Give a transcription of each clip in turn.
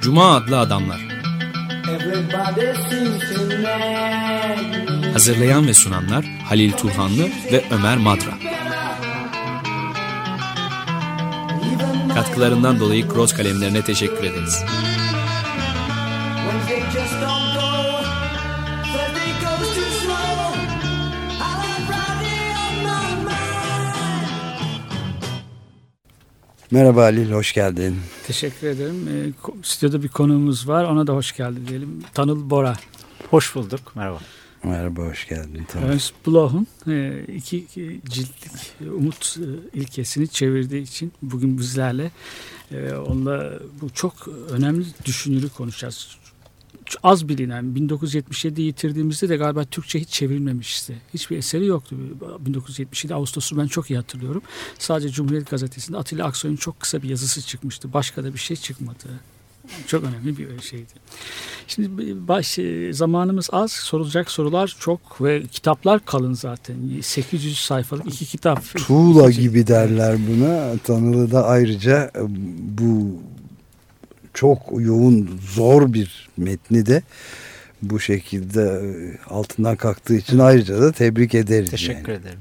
Cuma adlı adamlar. Hazırlayan ve sunanlar Halil Turhanlı ve Ömer Madra. Katkılarından dolayı Cross kalemlerine teşekkür ederiz. Merhaba Halil, hoş geldin. Teşekkür ederim. Ee, ko- stüdyoda bir konuğumuz var. Ona da hoş geldin diyelim. Tanıl Bora. Hoş bulduk. Merhaba. Merhaba, hoş geldin. Tamam. Ernst Bloch'un e, iki iki ciltlik e, Umut e, ilkesini çevirdiği için bugün bizlerle e, onunla bu çok önemli düşünürü konuşacağız. Az bilinen 1977'yi yitirdiğimizde de galiba Türkçe hiç çevrilmemişti. Hiçbir eseri yoktu. 1977 Ağustos'u ben çok iyi hatırlıyorum. Sadece Cumhuriyet Gazetesi'nde Atilla Aksoy'un çok kısa bir yazısı çıkmıştı. Başka da bir şey çıkmadı. Çok önemli bir şeydi. Şimdi baş, e, zamanımız az, sorulacak sorular çok ve kitaplar kalın zaten. 800 sayfalık iki kitap. Tuğla gibi derler buna. Tanrı da ayrıca e, bu çok yoğun, zor bir metni de bu şekilde e, altından kalktığı için ayrıca da tebrik ederiz. Teşekkür yani. ederim.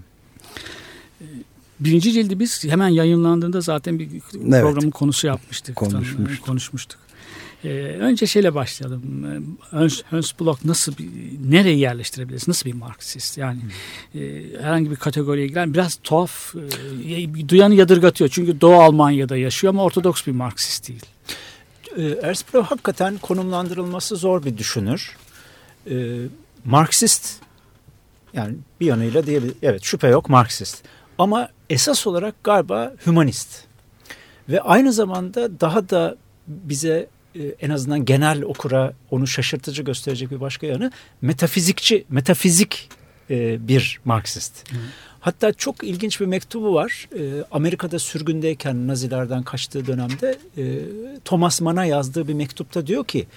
Birinci cildi biz hemen yayınlandığında zaten bir programın konusu yapmıştık. Konuşmuştuk. konuşmuştuk. Ee, önce şeyle başlayalım. Ernst Bloch nasıl bir, nereye yerleştirebiliriz? Nasıl bir Marksist? Yani e, herhangi bir kategoriye giren biraz tuhaf, e, duyanı yadırgatıyor. Çünkü Doğu Almanya'da yaşıyor ama Ortodoks bir Marksist değil. Ee, Bloch hakikaten konumlandırılması zor bir düşünür. Ee, Marksist yani bir yanıyla diyebilir. Evet şüphe yok Marksist. Ama esas olarak galiba hümanist. Ve aynı zamanda daha da bize e, en azından genel okura onu şaşırtıcı gösterecek bir başka yanı metafizikçi, metafizik e, bir Marksist. Hatta çok ilginç bir mektubu var. E, Amerika'da sürgündeyken Nazilerden kaçtığı dönemde e, Thomas Mann'a yazdığı bir mektupta diyor ki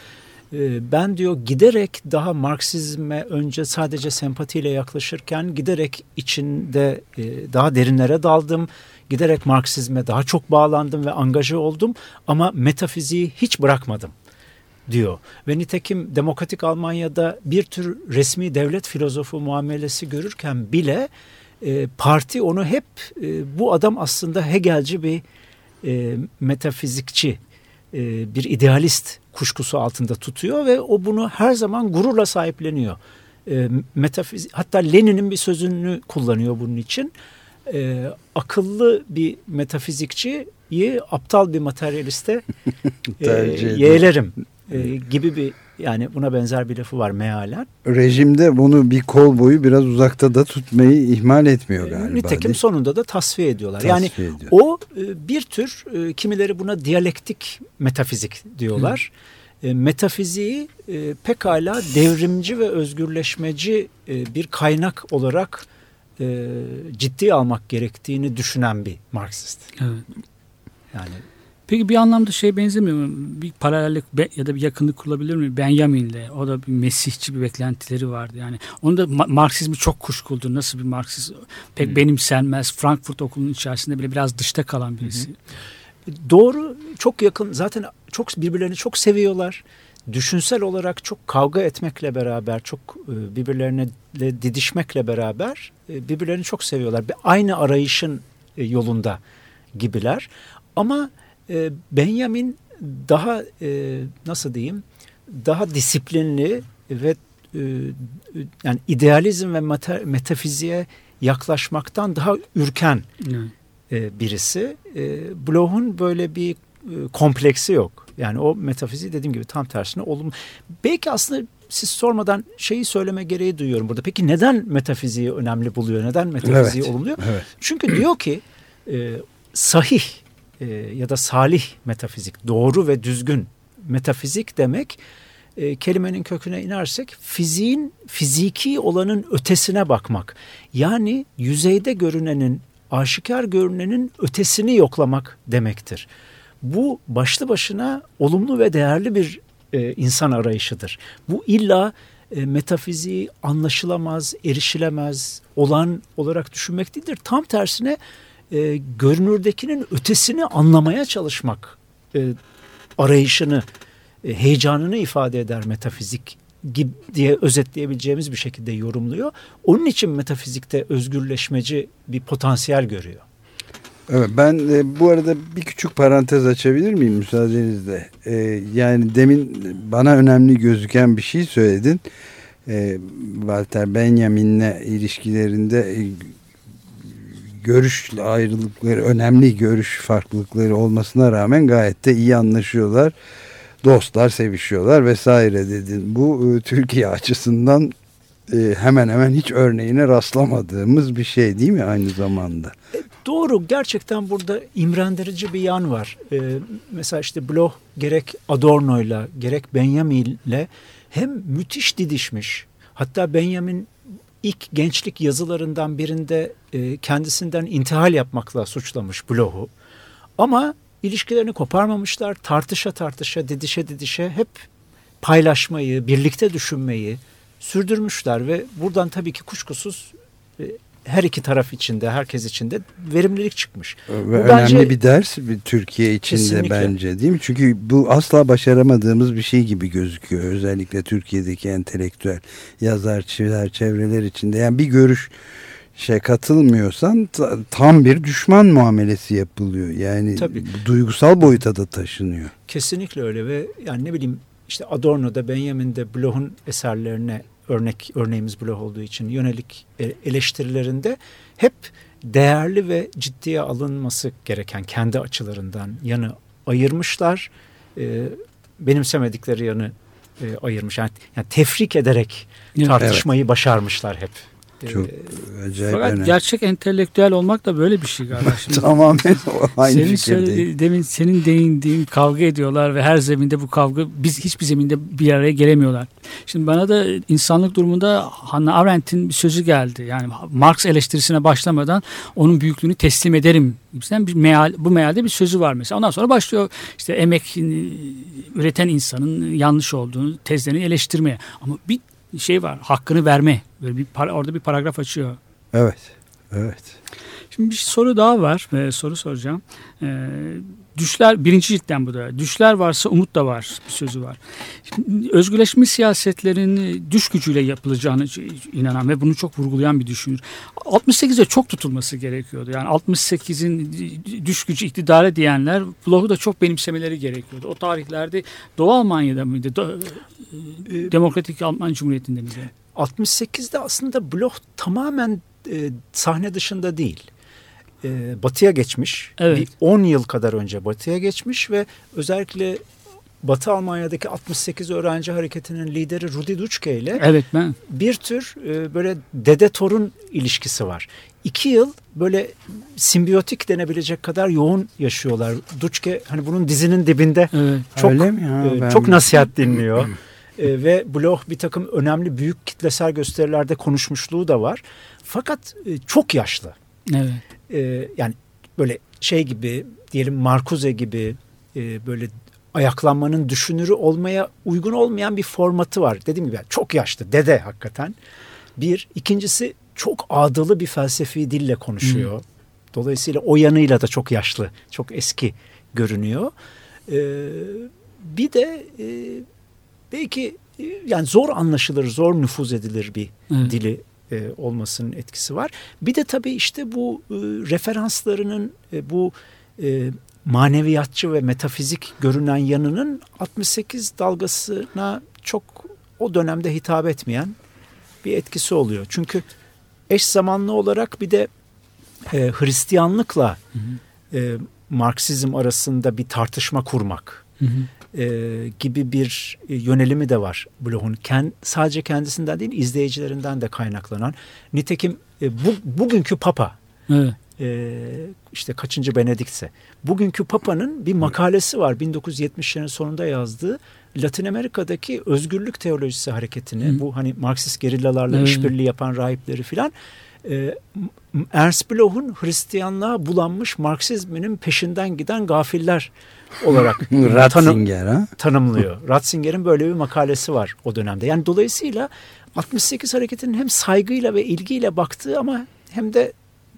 e, ben diyor giderek daha Marksizme önce sadece sempatiyle yaklaşırken giderek içinde e, daha derinlere daldım. Giderek Marksizme daha çok bağlandım ve angaje oldum ama metafiziği hiç bırakmadım diyor. Ve nitekim Demokratik Almanya'da bir tür resmi devlet filozofu muamelesi görürken bile e, parti onu hep e, bu adam aslında Hegelci bir e, metafizikçi, e, bir idealist kuşkusu altında tutuyor ve o bunu her zaman gururla sahipleniyor. E, metafizik, hatta Lenin'in bir sözünü kullanıyor bunun için. E, akıllı bir metafizikçiyi aptal bir materyaliste e, yeğlerim e, gibi bir yani buna benzer bir lafı var mealen. Rejimde bunu bir kol boyu biraz uzakta da tutmayı ihmal etmiyor galiba. E, Nitekim değil sonunda da tasfiye ediyorlar. Tasfiye yani ediyor. o e, bir tür e, kimileri buna diyalektik metafizik diyorlar. E, Metafiziği pekala devrimci ve özgürleşmeci bir kaynak olarak ciddiye almak gerektiğini düşünen bir Marksist. Evet. Yani Peki bir anlamda şey benzemiyor mu? Bir paralellik ya da bir yakınlık kurulabilir mi? Benjamin'le. O da bir mesihçi bir beklentileri vardı. Yani onun da Ma- Marksizmi çok kuşkuldu. Nasıl bir Marksist? Pek benimsenmez. Frankfurt okulunun içerisinde bile biraz dışta kalan birisi. Doğru çok yakın zaten çok birbirlerini çok seviyorlar. Düşünsel olarak çok kavga etmekle beraber çok e, birbirlerine didişmekle beraber e, birbirlerini çok seviyorlar. Aynı arayışın e, yolunda gibiler. Ama e, Benjamin daha e, nasıl diyeyim daha disiplinli ve e, yani idealizm ve meta- metafiziğe yaklaşmaktan daha ürken e, birisi. E, Bloch'un böyle bir e, kompleksi yok. Yani o metafiziği dediğim gibi tam tersine olumlu. Belki aslında siz sormadan şeyi söyleme gereği duyuyorum burada. Peki neden metafiziği önemli buluyor? Neden metafiziği Evet. olumluyor? Evet. Çünkü diyor ki e, sahih e, ya da salih metafizik, doğru ve düzgün metafizik demek e, kelimenin köküne inersek fiziğin fiziki olanın ötesine bakmak. Yani yüzeyde görünenin, aşikar görünenin ötesini yoklamak demektir. Bu başlı başına olumlu ve değerli bir e, insan arayışıdır. Bu illa e, metafiziği anlaşılamaz, erişilemez, olan olarak düşünmek değildir. Tam tersine e, görünürdekinin ötesini anlamaya çalışmak e, arayışını, e, heyecanını ifade eder metafizik gibi diye özetleyebileceğimiz bir şekilde yorumluyor. Onun için metafizikte özgürleşmeci bir potansiyel görüyor. Evet ben e, bu arada bir küçük parantez açabilir miyim müsaadenizle? E, yani demin bana önemli gözüken bir şey söyledin. E, Walter Benjamin'le ilişkilerinde e, görüş ayrılıkları önemli görüş farklılıkları olmasına rağmen gayet de iyi anlaşıyorlar. Dostlar sevişiyorlar vesaire dedin. Bu e, Türkiye açısından e, hemen hemen hiç örneğine rastlamadığımız bir şey değil mi aynı zamanda? Doğru gerçekten burada imrendirici bir yan var. Mesela işte Bloch gerek Adorno'yla gerek Benjamin'le hem müthiş didişmiş. Hatta Benjamin ilk gençlik yazılarından birinde e, kendisinden intihal yapmakla suçlamış Bloch'u. Ama ilişkilerini koparmamışlar. Tartışa tartışa, didişe didişe hep paylaşmayı, birlikte düşünmeyi sürdürmüşler ve buradan tabii ki kuşkusuz e, her iki taraf içinde, herkes içinde verimlilik çıkmış. Ve Bu önemli bence- bir ders bir Türkiye içinde Kesinlikle. bence değil mi? Çünkü bu asla başaramadığımız bir şey gibi gözüküyor. Özellikle Türkiye'deki entelektüel yazar, çizer, çevreler içinde. Yani bir görüş şey katılmıyorsan ta- tam bir düşman muamelesi yapılıyor. Yani Tabii. duygusal boyuta da taşınıyor. Kesinlikle öyle ve yani ne bileyim işte Adorno'da, Benjamin'de Bloch'un eserlerine örnek örneğimiz Bloch olduğu için yönelik e, eleştirilerinde hep değerli ve ciddiye alınması gereken kendi açılarından yanı ayırmışlar. E, benimsemedikleri yanı e, ayırmış. Yani, yani tefrik ederek Evet. tartışmayı başarmışlar hep. E, Çok acayip Fakat önemli. gerçek entelektüel olmak da böyle bir şey galiba. Şimdi Tamamen aynı senin fikirdeyim. demin senin değindiğin kavga ediyorlar ve her zeminde bu kavga biz hiçbir zeminde bir araya gelemiyorlar. Şimdi bana da insanlık durumunda Hannah Arendt'in bir sözü geldi. Yani Marx eleştirisine başlamadan onun büyüklüğünü teslim ederim gibisinden bir meal, bu mealde bir sözü var mesela. Ondan sonra başlıyor işte emek e, üreten insanın yanlış olduğunu tezlerini eleştirmeye. Ama bir şey var hakkını verme. Böyle bir orada bir paragraf açıyor. Evet. Evet. Şimdi bir soru daha var. Ee, soru soracağım. Ee, düşler birinci ciltten bu da. Düşler varsa umut da var bir sözü var. Şimdi, özgürleşme siyasetlerin düş gücüyle yapılacağını inanan ve bunu çok vurgulayan bir düşünür. 68'e çok tutulması gerekiyordu. Yani 68'in düş gücü iktidara diyenler Bloch'u da çok benimsemeleri gerekiyordu. O tarihlerde Doğu Almanya'da mıydı? Do- Demokratik Alman Cumhuriyeti'nde miydi? 68'de aslında Bloch tamamen e, sahne dışında değil. E, batıya geçmiş. Evet. Bir 10 yıl kadar önce batıya geçmiş ve özellikle Batı Almanya'daki 68 öğrenci hareketinin lideri Rudi Dutschke ile Evet ben. bir tür e, böyle dede torun ilişkisi var. İki yıl böyle simbiyotik denebilecek kadar yoğun yaşıyorlar. Dutschke hani bunun dizinin dibinde Evet. çok Öyle mi ya? e, Ben- çok nasihat dinliyor. E, ve Bloch bir takım önemli büyük kitlesel gösterilerde konuşmuşluğu da var. Fakat e, çok yaşlı. Evet. E, yani böyle şey gibi diyelim Marcuse gibi e, böyle ayaklanmanın düşünürü olmaya uygun olmayan bir formatı var. Dediğim gibi yani çok yaşlı dede hakikaten. Bir. ikincisi çok ağdalı bir felsefi dille konuşuyor. Dolayısıyla o yanıyla da çok yaşlı, çok eski görünüyor. E, bir de e, belki e, yani zor anlaşılır, zor nüfuz edilir bir Evet. dili e, olmasının etkisi var. Bir de tabii işte bu e, referanslarının e, bu e, maneviyatçı ve metafizik görünen yanının 68 dalgasına çok o dönemde hitap etmeyen bir etkisi oluyor. Çünkü eş zamanlı olarak bir de e, Hristiyanlıkla e, Marksizm arasında bir tartışma kurmak Hı hı. E, gibi bir e, yönelimi de var Bloch'un. Ken, sadece kendisinden değil izleyicilerinden de kaynaklanan. Nitekim e, bu, bugünkü Papa Evet. e, işte kaçıncı Benediktse bugünkü Papa'nın bir makalesi var 1970'lerin sonunda yazdığı Latin Amerika'daki özgürlük teolojisi hareketini Hı. bu hani Marksist gerillalarla Evet. işbirliği yapan rahipleri filan e, Ernst Bloch'un Hristiyanlığa bulanmış Marksizminin peşinden giden gafiller olarak Ratzinger ha? tanımlıyor. Ratzinger'in böyle bir makalesi var o dönemde. Yani dolayısıyla 68 hareketinin hem saygıyla ve ilgiyle baktığı ama hem de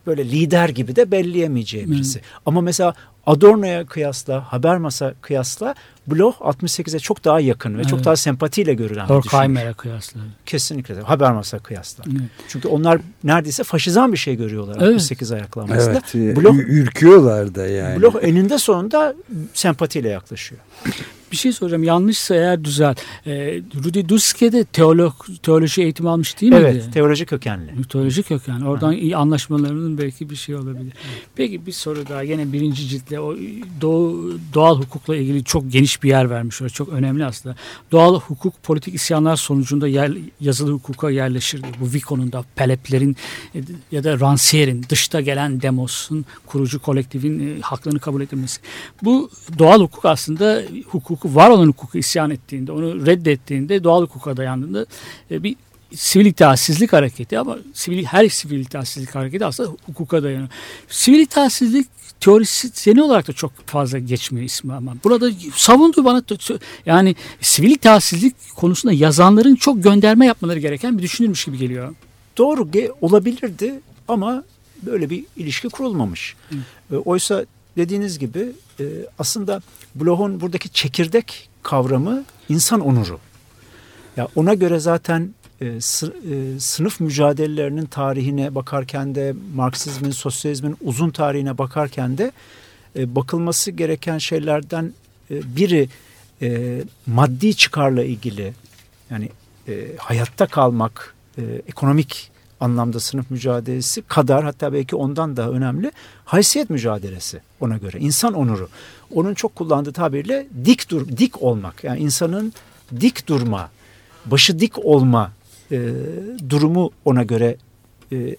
böyle lider gibi de belleyemeyeceği birisi. Ama mesela Adorno'ya kıyasla, Habermas'a kıyasla Bloch 68'e çok daha yakın ve çok Evet. daha sempatiyle görülen bir düşünür. Horkheimer'e kıyasla. Kesinlikle. Habermas'a kıyasla. Evet. Çünkü onlar neredeyse faşizan bir şey görüyorlar Evet. 68 ayaklanmasında. Evet. e, Bloch, ürküyorlar da yani. Bloch eninde sonunda sempatiyle yaklaşıyor. Bir şey soracağım. Yanlışsa eğer düzelt. Ee, Rudi Duske de teolog, teoloji eğitimi almış değil miydi? Evet, teoloji kökenli. Mitolojik köken. Oradan iyi anlaşmalarının belki bir şey olabilir. Peki bir soru daha. Yine birinci ciltle o doğu, doğal hukukla ilgili çok geniş bir yer vermiş. O çok önemli aslında. Doğal hukuk politik isyanlar sonucunda yer, yazılı hukuka yerleşirdi. Bu Vico'nun da Peleplerin e, ya da Rancière'in dışta gelen Demos'un kurucu kolektifin e, haklarını kabul edilmesi. Bu doğal hukuk aslında hukuku var olan hukuku isyan ettiğinde, onu reddettiğinde doğal hukuka dayandığında e, bir sivil itaatsizlik hareketi ama sivil, her sivil itaatsizlik hareketi aslında hukuka dayanıyor. Sivil itaatsizlik teorisi seni olarak da çok fazla geçmiyor ismi ama burada savunduğu bana yani sivil itaatsizlik konusunda yazanların çok gönderme yapmaları gereken bir düşünülmüş gibi geliyor. Doğru olabilirdi ama böyle bir ilişki kurulmamış. E, Oysa dediğiniz gibi e, aslında Bloch'un buradaki çekirdek kavramı insan onuru. Ya ona göre zaten e, e, sınıf mücadelelerinin tarihine bakarken de Marksizmin, sosyalizmin uzun tarihine bakarken de e, bakılması gereken şeylerden e, biri e, maddi çıkarla ilgili yani e, hayatta kalmak, e, ekonomik anlamda sınıf mücadelesi kadar hatta belki ondan daha önemli haysiyet mücadelesi ona göre insan onuru. Onun çok kullandığı tabirle dik dur dik olmak yani insanın dik durma, başı dik olma e, durumu ona göre e,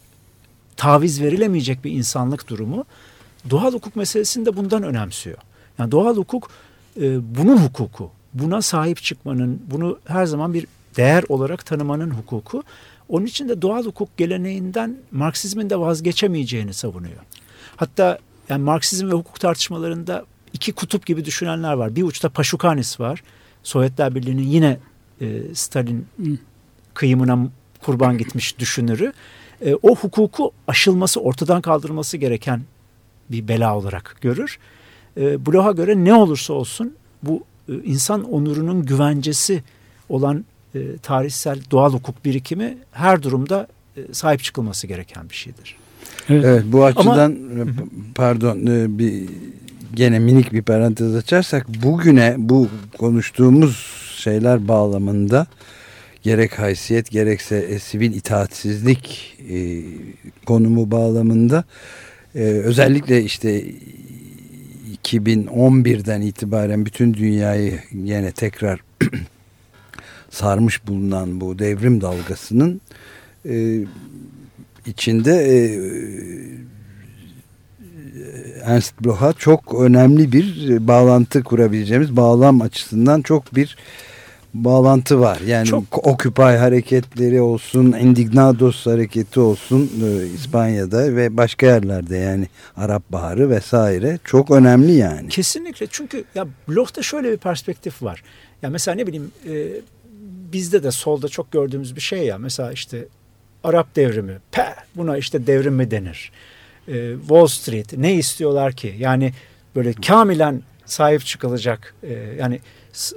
taviz verilemeyecek bir insanlık durumu. Doğal hukuk meselesini de bundan önemsiyor. Yani doğal hukuk e, bunun hukuku. Buna sahip çıkmanın, bunu her zaman bir değer olarak tanımanın hukuku. Onun için de doğal hukuk geleneğinden Marksizmin de vazgeçemeyeceğini savunuyor. Hatta yani Marksizm ve hukuk tartışmalarında iki kutup gibi düşünenler var. Bir uçta Paşukanis var. Sovyetler Birliği'nin yine e, Stalin kıyımına kurban gitmiş düşünürü. E, o hukuku aşılması, ortadan kaldırılması gereken bir bela olarak görür. E, Bloch'a göre ne olursa olsun bu e, insan onurunun güvencesi olan e, tarihsel doğal hukuk birikimi her durumda e, sahip çıkılması gereken bir şeydir. Evet. Evet bu açıdan e, pardon bir gene minik bir parantez açarsak bugüne bu konuştuğumuz şeyler bağlamında gerek haysiyet gerekse e, sivil itaatsizlik e, konumu bağlamında e, özellikle işte 2011'den itibaren bütün dünyayı yine tekrar sarmış bulunan bu devrim dalgasının e, içinde e, Ernst Bloch'a çok önemli bir e, bağlantı kurabileceğimiz bağlam açısından çok bir bağlantı var. Yani Çok. Occupy hareketleri olsun, Indignados hareketi olsun e, İspanya'da ve başka yerlerde yani Arap Baharı vesaire çok önemli yani. Kesinlikle çünkü ya Bloch'ta şöyle bir perspektif var. Ya mesela ne bileyim e, bizde de solda çok gördüğümüz bir şey ya mesela işte Arap devrimi, pe buna işte devrim mi denir? E, Wall Street ne istiyorlar ki? Yani böyle kamilen sahip çıkılacak e, yani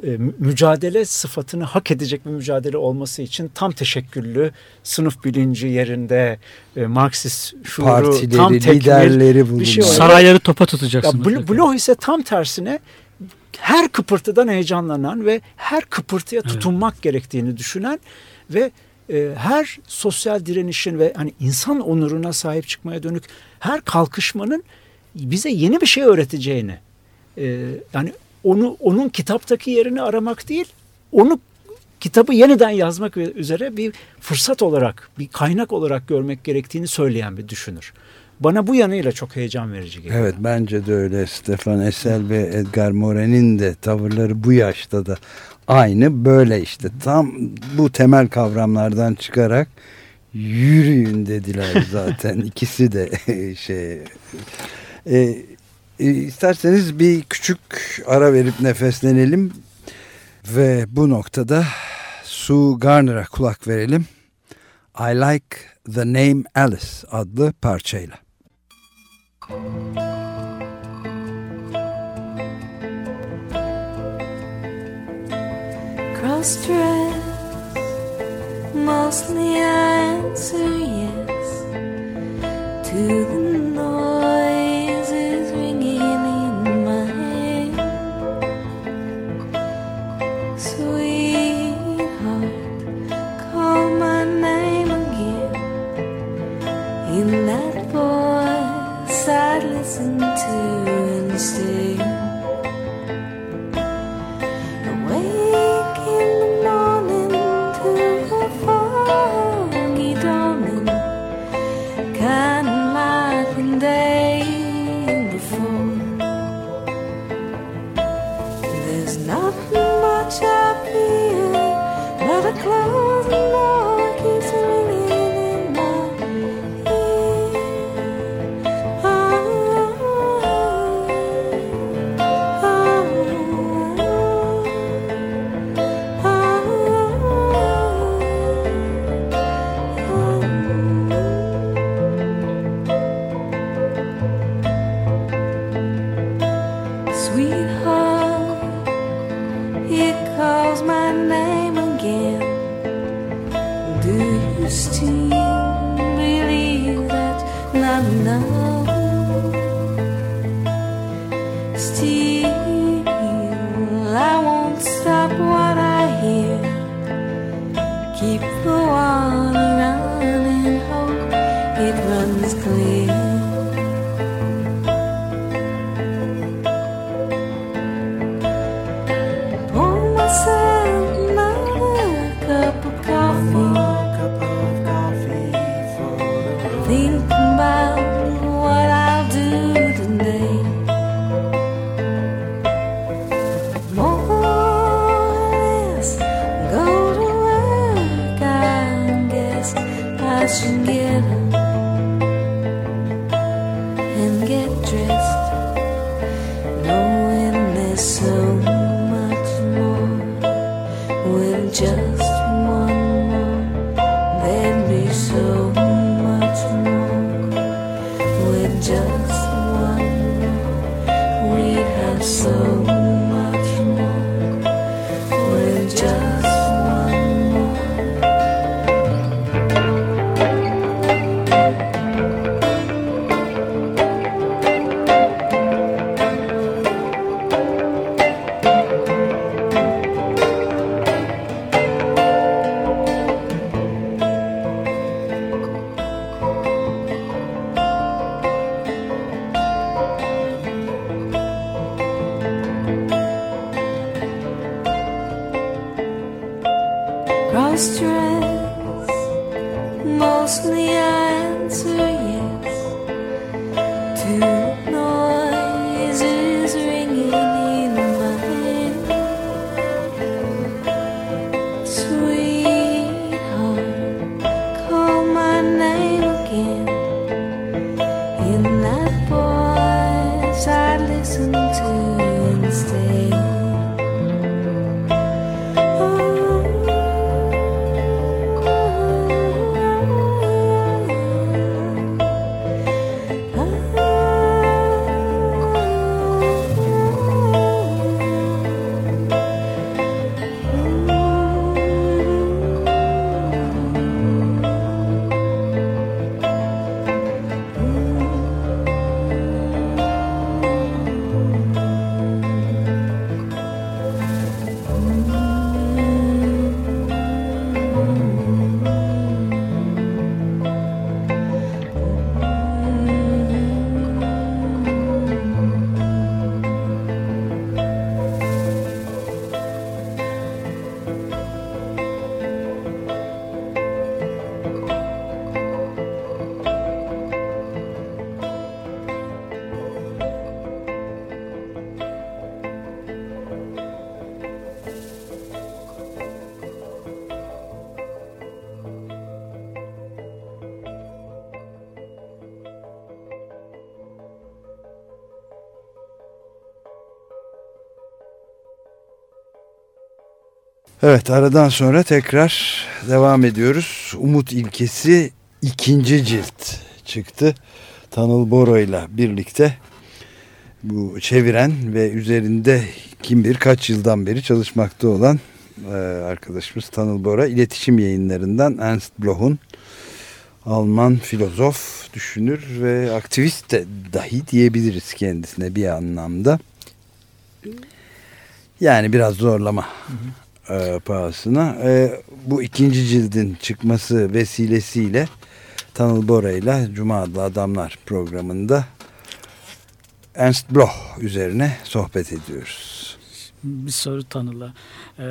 e, mü- mücadele sıfatını hak edecek bir mücadele olması için tam teşekküllü sınıf bilinci yerinde e, Marksist şuuru Partileri, tam tekmil liderleri bulunuyor. bir şey olarak- Sarayları topa ya tutacaksın. Bl- Bloch ise tam tersine her kıpırtıdan heyecanlanan ve her kıpırtıya Evet. tutunmak gerektiğini düşünen ve e, her sosyal direnişin ve hani insan onuruna sahip çıkmaya dönük her kalkışmanın bize yeni bir şey öğreteceğini e, yani onu onun kitaptaki yerini aramak değil onu kitabı yeniden yazmak üzere bir fırsat olarak bir kaynak olarak görmek gerektiğini söyleyen bir düşünür. Bana bu yanıyla çok heyecan verici geliyor. Evet bence de öyle. Stefan Essel ve Edgar Morin'in de tavırları bu yaşta da aynı böyle işte tam bu temel kavramlardan çıkarak yürüyün dediler zaten ikisi de şey e, e, isterseniz bir küçük ara verip nefeslenelim ve bu noktada Sue Garner'a kulak verelim I Like the Name Alice adlı parçayla. Cross dress, mostly answer yes to the noises Evet aradan sonra tekrar devam ediyoruz. Umut ilkesi ikinci cilt çıktı. Tanıl Boro ile birlikte bu çeviren ve üzerinde kim bilir kaç yıldan beri çalışmakta olan e, arkadaşımız Tanıl Bora iletişim yayınlarından Ernst Bloch'un Alman filozof, düşünür ve aktivist de dahi diyebiliriz kendisine bir anlamda. Yani biraz zorlama e, pahasına. E, bu ikinci cildin çıkması vesilesiyle Tanıl Bora ile Cuma adlı Adamlar programında Ernst Bloch üzerine sohbet ediyoruz. Bir soru Tanıl'a. E,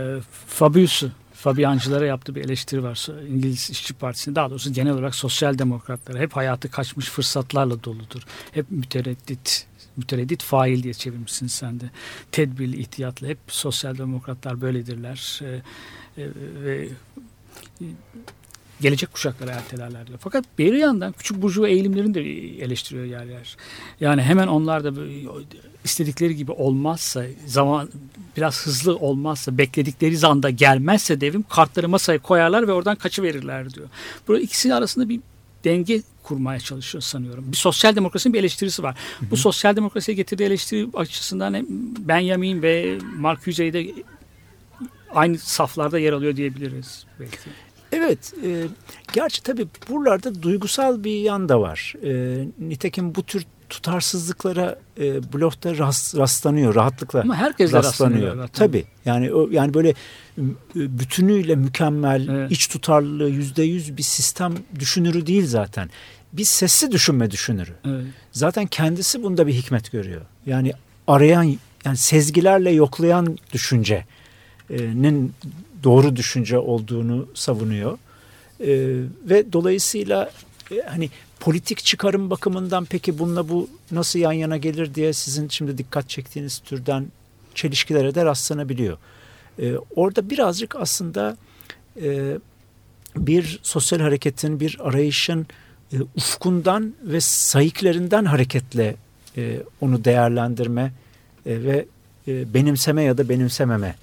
Fabius'u Fabiancılara yaptığı bir eleştiri var. İngiliz İşçi Partisi'nin daha doğrusu genel olarak sosyal demokratlara hep hayatı kaçmış fırsatlarla doludur. Hep mütereddit mütereddit fail diye çevirmişsin sen de. Tedbirli, ihtiyatlı. Hep sosyal demokratlar böyledirler. Ee, e, ve e, gelecek kuşaklara ertelerler diyor. Fakat bir yandan küçük burjuva eğilimlerini de eleştiriyor yer yer. Yani hemen onlar da istedikleri gibi olmazsa, zaman biraz hızlı olmazsa, bekledikleri zanda gelmezse devrim kartları masaya koyarlar ve oradan kaçıverirler diyor. Burada ikisi arasında bir denge kurmaya çalışıyor sanıyorum. Bir sosyal demokrasinin bir eleştirisi var. Hı hı. Bu sosyal demokrasiye getirdiği eleştiri açısından Benjamin ve Mark Hüsey de aynı saflarda yer alıyor diyebiliriz belki. Evet, e, gerçi tabii buralarda duygusal bir yan da var. E, nitekim bu tür tutarsızlıklara e, blokta rast, rastlanıyor rahatlıkla. Ama herkes rastlanıyor. rastlanıyor. Tabii. Yani o yani böyle bütünüyle mükemmel, evet. iç tutarlılığı yüzde yüz bir sistem düşünürü değil zaten. Bir sesli düşünme düşünürü. Evet. Zaten kendisi bunda bir hikmet görüyor. Yani arayan yani sezgilerle yoklayan düşüncenin doğru düşünce olduğunu savunuyor. Ee, ve dolayısıyla e, hani politik çıkarım bakımından peki bununla bu nasıl yan yana gelir diye sizin şimdi dikkat çektiğiniz türden çelişkilere de rastlanabiliyor. Ee, orada birazcık aslında e, bir sosyal hareketin, bir arayışın e, ufkundan ve sayıklarından hareketle e, onu değerlendirme e, ve e, benimseme ya da benimsememe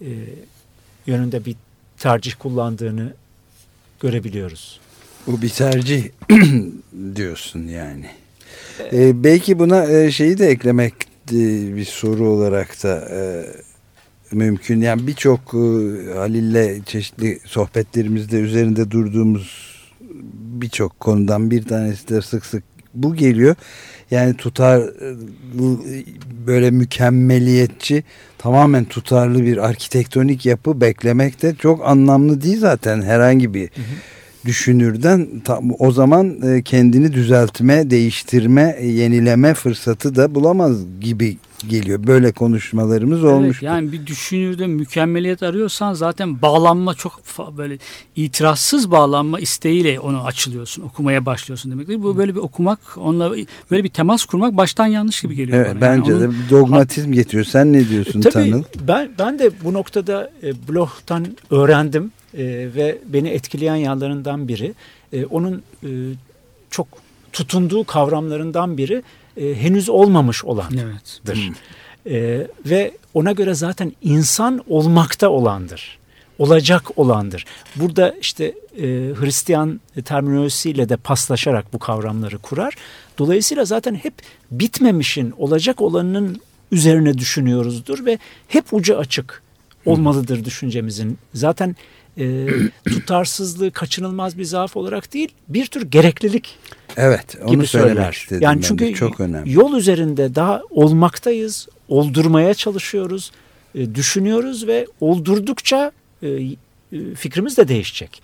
e, yönünde bir tercih kullandığını görebiliyoruz. Bu bir tercih diyorsun yani. Ee, belki buna e, şeyi de eklemek e, bir soru olarak da e, mümkün. Yani birçok e, Halil'le çeşitli sohbetlerimizde üzerinde durduğumuz birçok konudan bir tanesi de sık sık bu geliyor. Yani tutar böyle mükemmeliyetçi tamamen tutarlı bir arkitektonik yapı beklemek de çok anlamlı değil zaten herhangi bir hı hı düşünürden o zaman e, kendini düzeltme, değiştirme, yenileme fırsatı da bulamaz gibi geliyor. Böyle konuşmalarımız evet, olmuş. Yani bir düşünürde mükemmeliyet arıyorsan zaten bağlanma çok böyle itirazsız bağlanma isteğiyle onu açılıyorsun, okumaya başlıyorsun demektir. Bu böyle bir okumak, onunla böyle bir temas kurmak baştan yanlış gibi geliyor evet, bana. Bence yani de dogmatizm getiriyor. Sen ne diyorsun tabii, Tanıl? Ben, ben de bu noktada e, Bloch'tan öğrendim e, ve beni etkileyen yanlarından biri. E, onun e, çok tutunduğu kavramlarından biri e, henüz olmamış olandır. Evet. Hmm. E, ve ona göre zaten insan olmakta olandır. Olacak olandır. Burada işte e, Hristiyan terminolojisiyle de paslaşarak bu kavramları kurar. Dolayısıyla zaten hep bitmemişin, olacak olanın üzerine düşünüyoruzdur ve hep ucu açık olmalıdır düşüncemizin. Zaten e, tutarsızlığı kaçınılmaz bir zaaf olarak değil bir tür gereklilik evet, onu gibi söyler. Istedim yani çünkü çok önemli. yol üzerinde daha olmaktayız, oldurmaya çalışıyoruz, e, düşünüyoruz ve oldurdukça e, e fikrimiz de değişecek.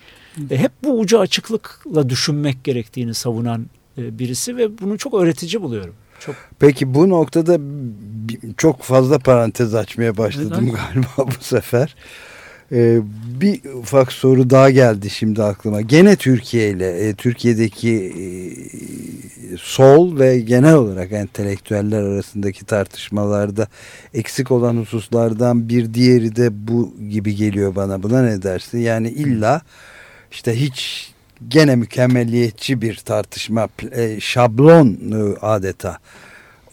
E, hep bu ucu açıklıkla düşünmek gerektiğini savunan e, birisi ve bunu çok öğretici buluyorum. Çok. Peki bu noktada çok fazla parantez açmaya başladım Neden? galiba bu sefer. Ee, bir ufak soru daha geldi şimdi aklıma. Gene Türkiye ile e, Türkiye'deki e, sol ve genel olarak entelektüeller arasındaki tartışmalarda eksik olan hususlardan bir diğeri de bu gibi geliyor bana. Buna ne dersin? Yani illa işte hiç gene mükemmeliyetçi bir tartışma e, şablon e, adeta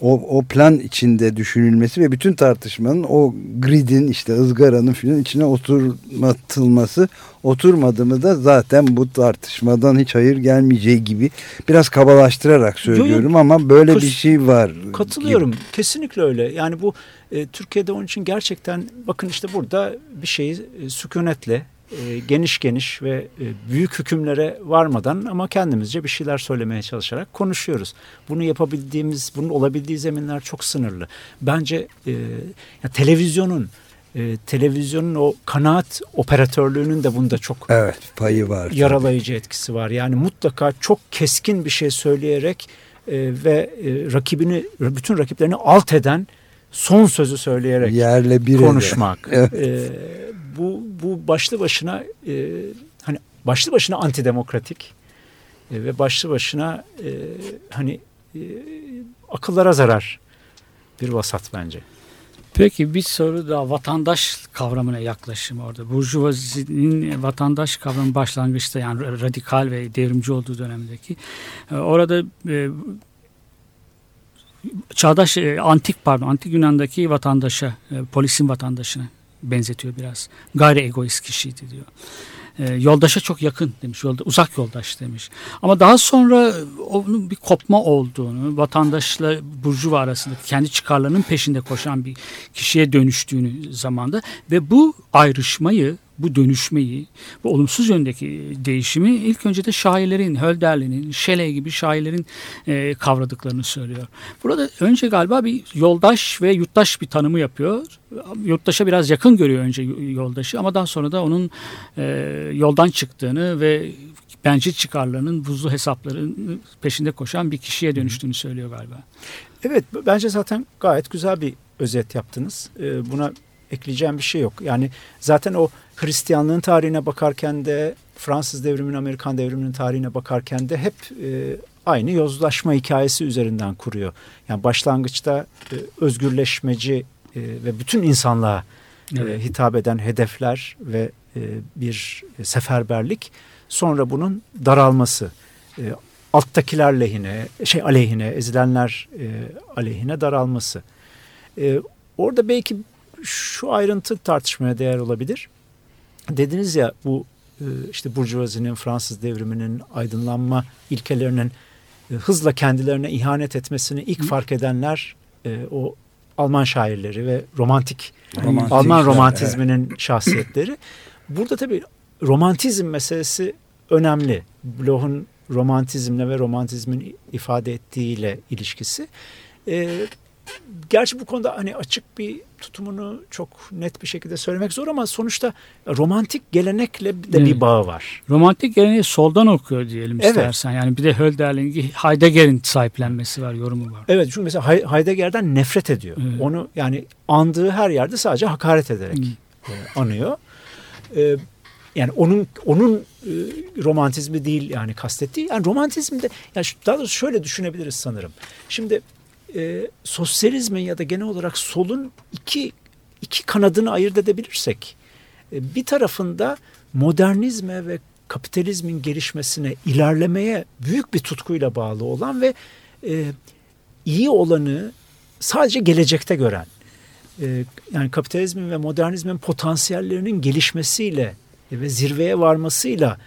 o, o plan içinde düşünülmesi ve bütün tartışmanın o gridin işte ızgaranın filan içine oturmatılması oturmadı mı da zaten bu tartışmadan hiç hayır gelmeyeceği gibi biraz kabalaştırarak söylüyorum ama böyle bir şey var. Katılıyorum. gibi. Kesinlikle öyle. Yani bu e, Türkiye'de onun için gerçekten bakın işte burada bir şeyi e, sükunetle e, geniş geniş ve e, büyük hükümlere varmadan ama kendimizce bir şeyler söylemeye çalışarak konuşuyoruz. Bunu yapabildiğimiz, bunun olabildiği zeminler çok sınırlı. Bence e, ya televizyonun e, televizyonun o kanaat operatörlüğünün de bunda çok Evet payı var. yaralayıcı etkisi var. Yani mutlaka çok keskin bir şey söyleyerek e, ve e, rakibini bütün rakiplerini alt eden son sözü söyleyerek Yerle bir konuşmak. Evet. E, bu bu başlı başına e, hani başlı başına antidemokratik e, ve başlı başına e, hani e, akıllara zarar bir vasat bence. Peki bir soru daha vatandaş kavramına yaklaşım orada. Burjuvazinin vatandaş kavramı başlangıçta yani radikal ve devrimci olduğu dönemdeki. e, Orada e, çağdaş e, antik pardon antik Yunan'daki vatandaşa e, polisin vatandaşına benzetiyor biraz. Gayri egoist kişiydi diyor. E, yoldaşa çok yakın demiş. Yolda, uzak yoldaş demiş. Ama daha sonra onun bir kopma olduğunu, vatandaşla burjuva arasındaki kendi çıkarlarının peşinde koşan bir kişiye dönüştüğünü zamanda ve bu ayrışmayı, bu dönüşmeyi, bu olumsuz yöndeki değişimi ilk önce de şairlerin, Hölderlin'in, Shelley gibi şairlerin e, kavradıklarını söylüyor. Burada önce galiba bir yoldaş ve yurttaş bir tanımı yapıyor. Yurttaşa biraz yakın görüyor önce yoldaşı ama daha sonra da onun e, yoldan çıktığını ve bencil çıkarlarının buzlu hesapların peşinde koşan bir kişiye dönüştüğünü söylüyor galiba. Evet bence zaten gayet güzel bir özet yaptınız. Ee, Buna ekleyeceğim bir şey yok. Yani zaten o Hristiyanlığın tarihine bakarken de Fransız devriminin, Amerikan devriminin tarihine bakarken de hep e, aynı yozlaşma hikayesi üzerinden kuruyor. Yani başlangıçta e, özgürleşmeci e, ve bütün insanlığa e, Evet. hitap eden hedefler ve e, bir seferberlik. Sonra bunun daralması. E, alttakiler lehine, şey aleyhine, ezilenler e, aleyhine daralması. E, orada belki şu ayrıntı tartışmaya değer olabilir. Dediniz ya bu e, işte Burjuvazi'nin, Fransız devriminin, aydınlanma ilkelerinin e, hızla kendilerine ihanet etmesini ilk fark edenler e, o Alman şairleri ve romantik, Romantik, Alman evet. romantizminin şahsiyetleri. Burada tabii romantizm meselesi önemli. Bloch'un romantizmle ve romantizmin ifade ettiğiyle ilişkisi. Ee, gerçi bu konuda hani açık bir tutumunu çok net bir şekilde söylemek zor ama sonuçta romantik gelenekle de Evet. bir bağı var. Romantik geleneği soldan okuyor diyelim Evet. istersen. Yani bir de Hölderlin'i Heidegger'in sahiplenmesi var, yorumu var. Evet çünkü mesela Heidegger'den nefret ediyor. Evet. Onu yani andığı her yerde sadece hakaret ederek e, anıyor. E, yani onun onun e, romantizmi değil yani kastettiği. Yani romantizmde yani daha doğrusu şöyle düşünebiliriz sanırım. Şimdi e, sosyalizmin ya da genel olarak solun iki iki kanadını ayırt edebilirsek e, bir tarafında modernizme ve kapitalizmin gelişmesine, ilerlemeye büyük bir tutkuyla bağlı olan ve e, iyi olanı sadece gelecekte gören, e, yani kapitalizmin ve modernizmin potansiyellerinin gelişmesiyle ve zirveye varmasıyla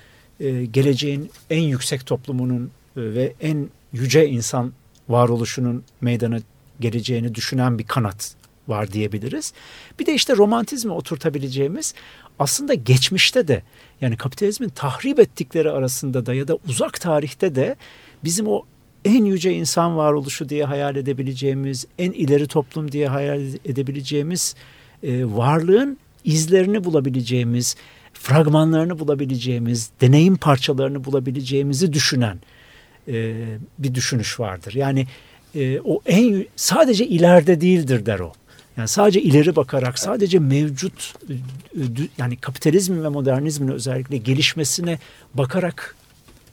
e, geleceğin en yüksek toplumunun e, ve en yüce insan varoluşunun meydana geleceğini düşünen bir kanat var diyebiliriz. Bir de işte romantizmi oturtabileceğimiz aslında geçmişte de yani kapitalizmin tahrip ettikleri arasında da ya da uzak tarihte de bizim o en yüce insan varoluşu diye hayal edebileceğimiz, en ileri toplum diye hayal edebileceğimiz e, varlığın izlerini bulabileceğimiz, fragmanlarını bulabileceğimiz, deneyim parçalarını bulabileceğimizi düşünen e, bir düşünüş vardır. Yani e, o en sadece ileride değildir der o. Yani sadece ileri bakarak, sadece mevcut e, dü- yani kapitalizmin ve modernizmin özellikle gelişmesine bakarak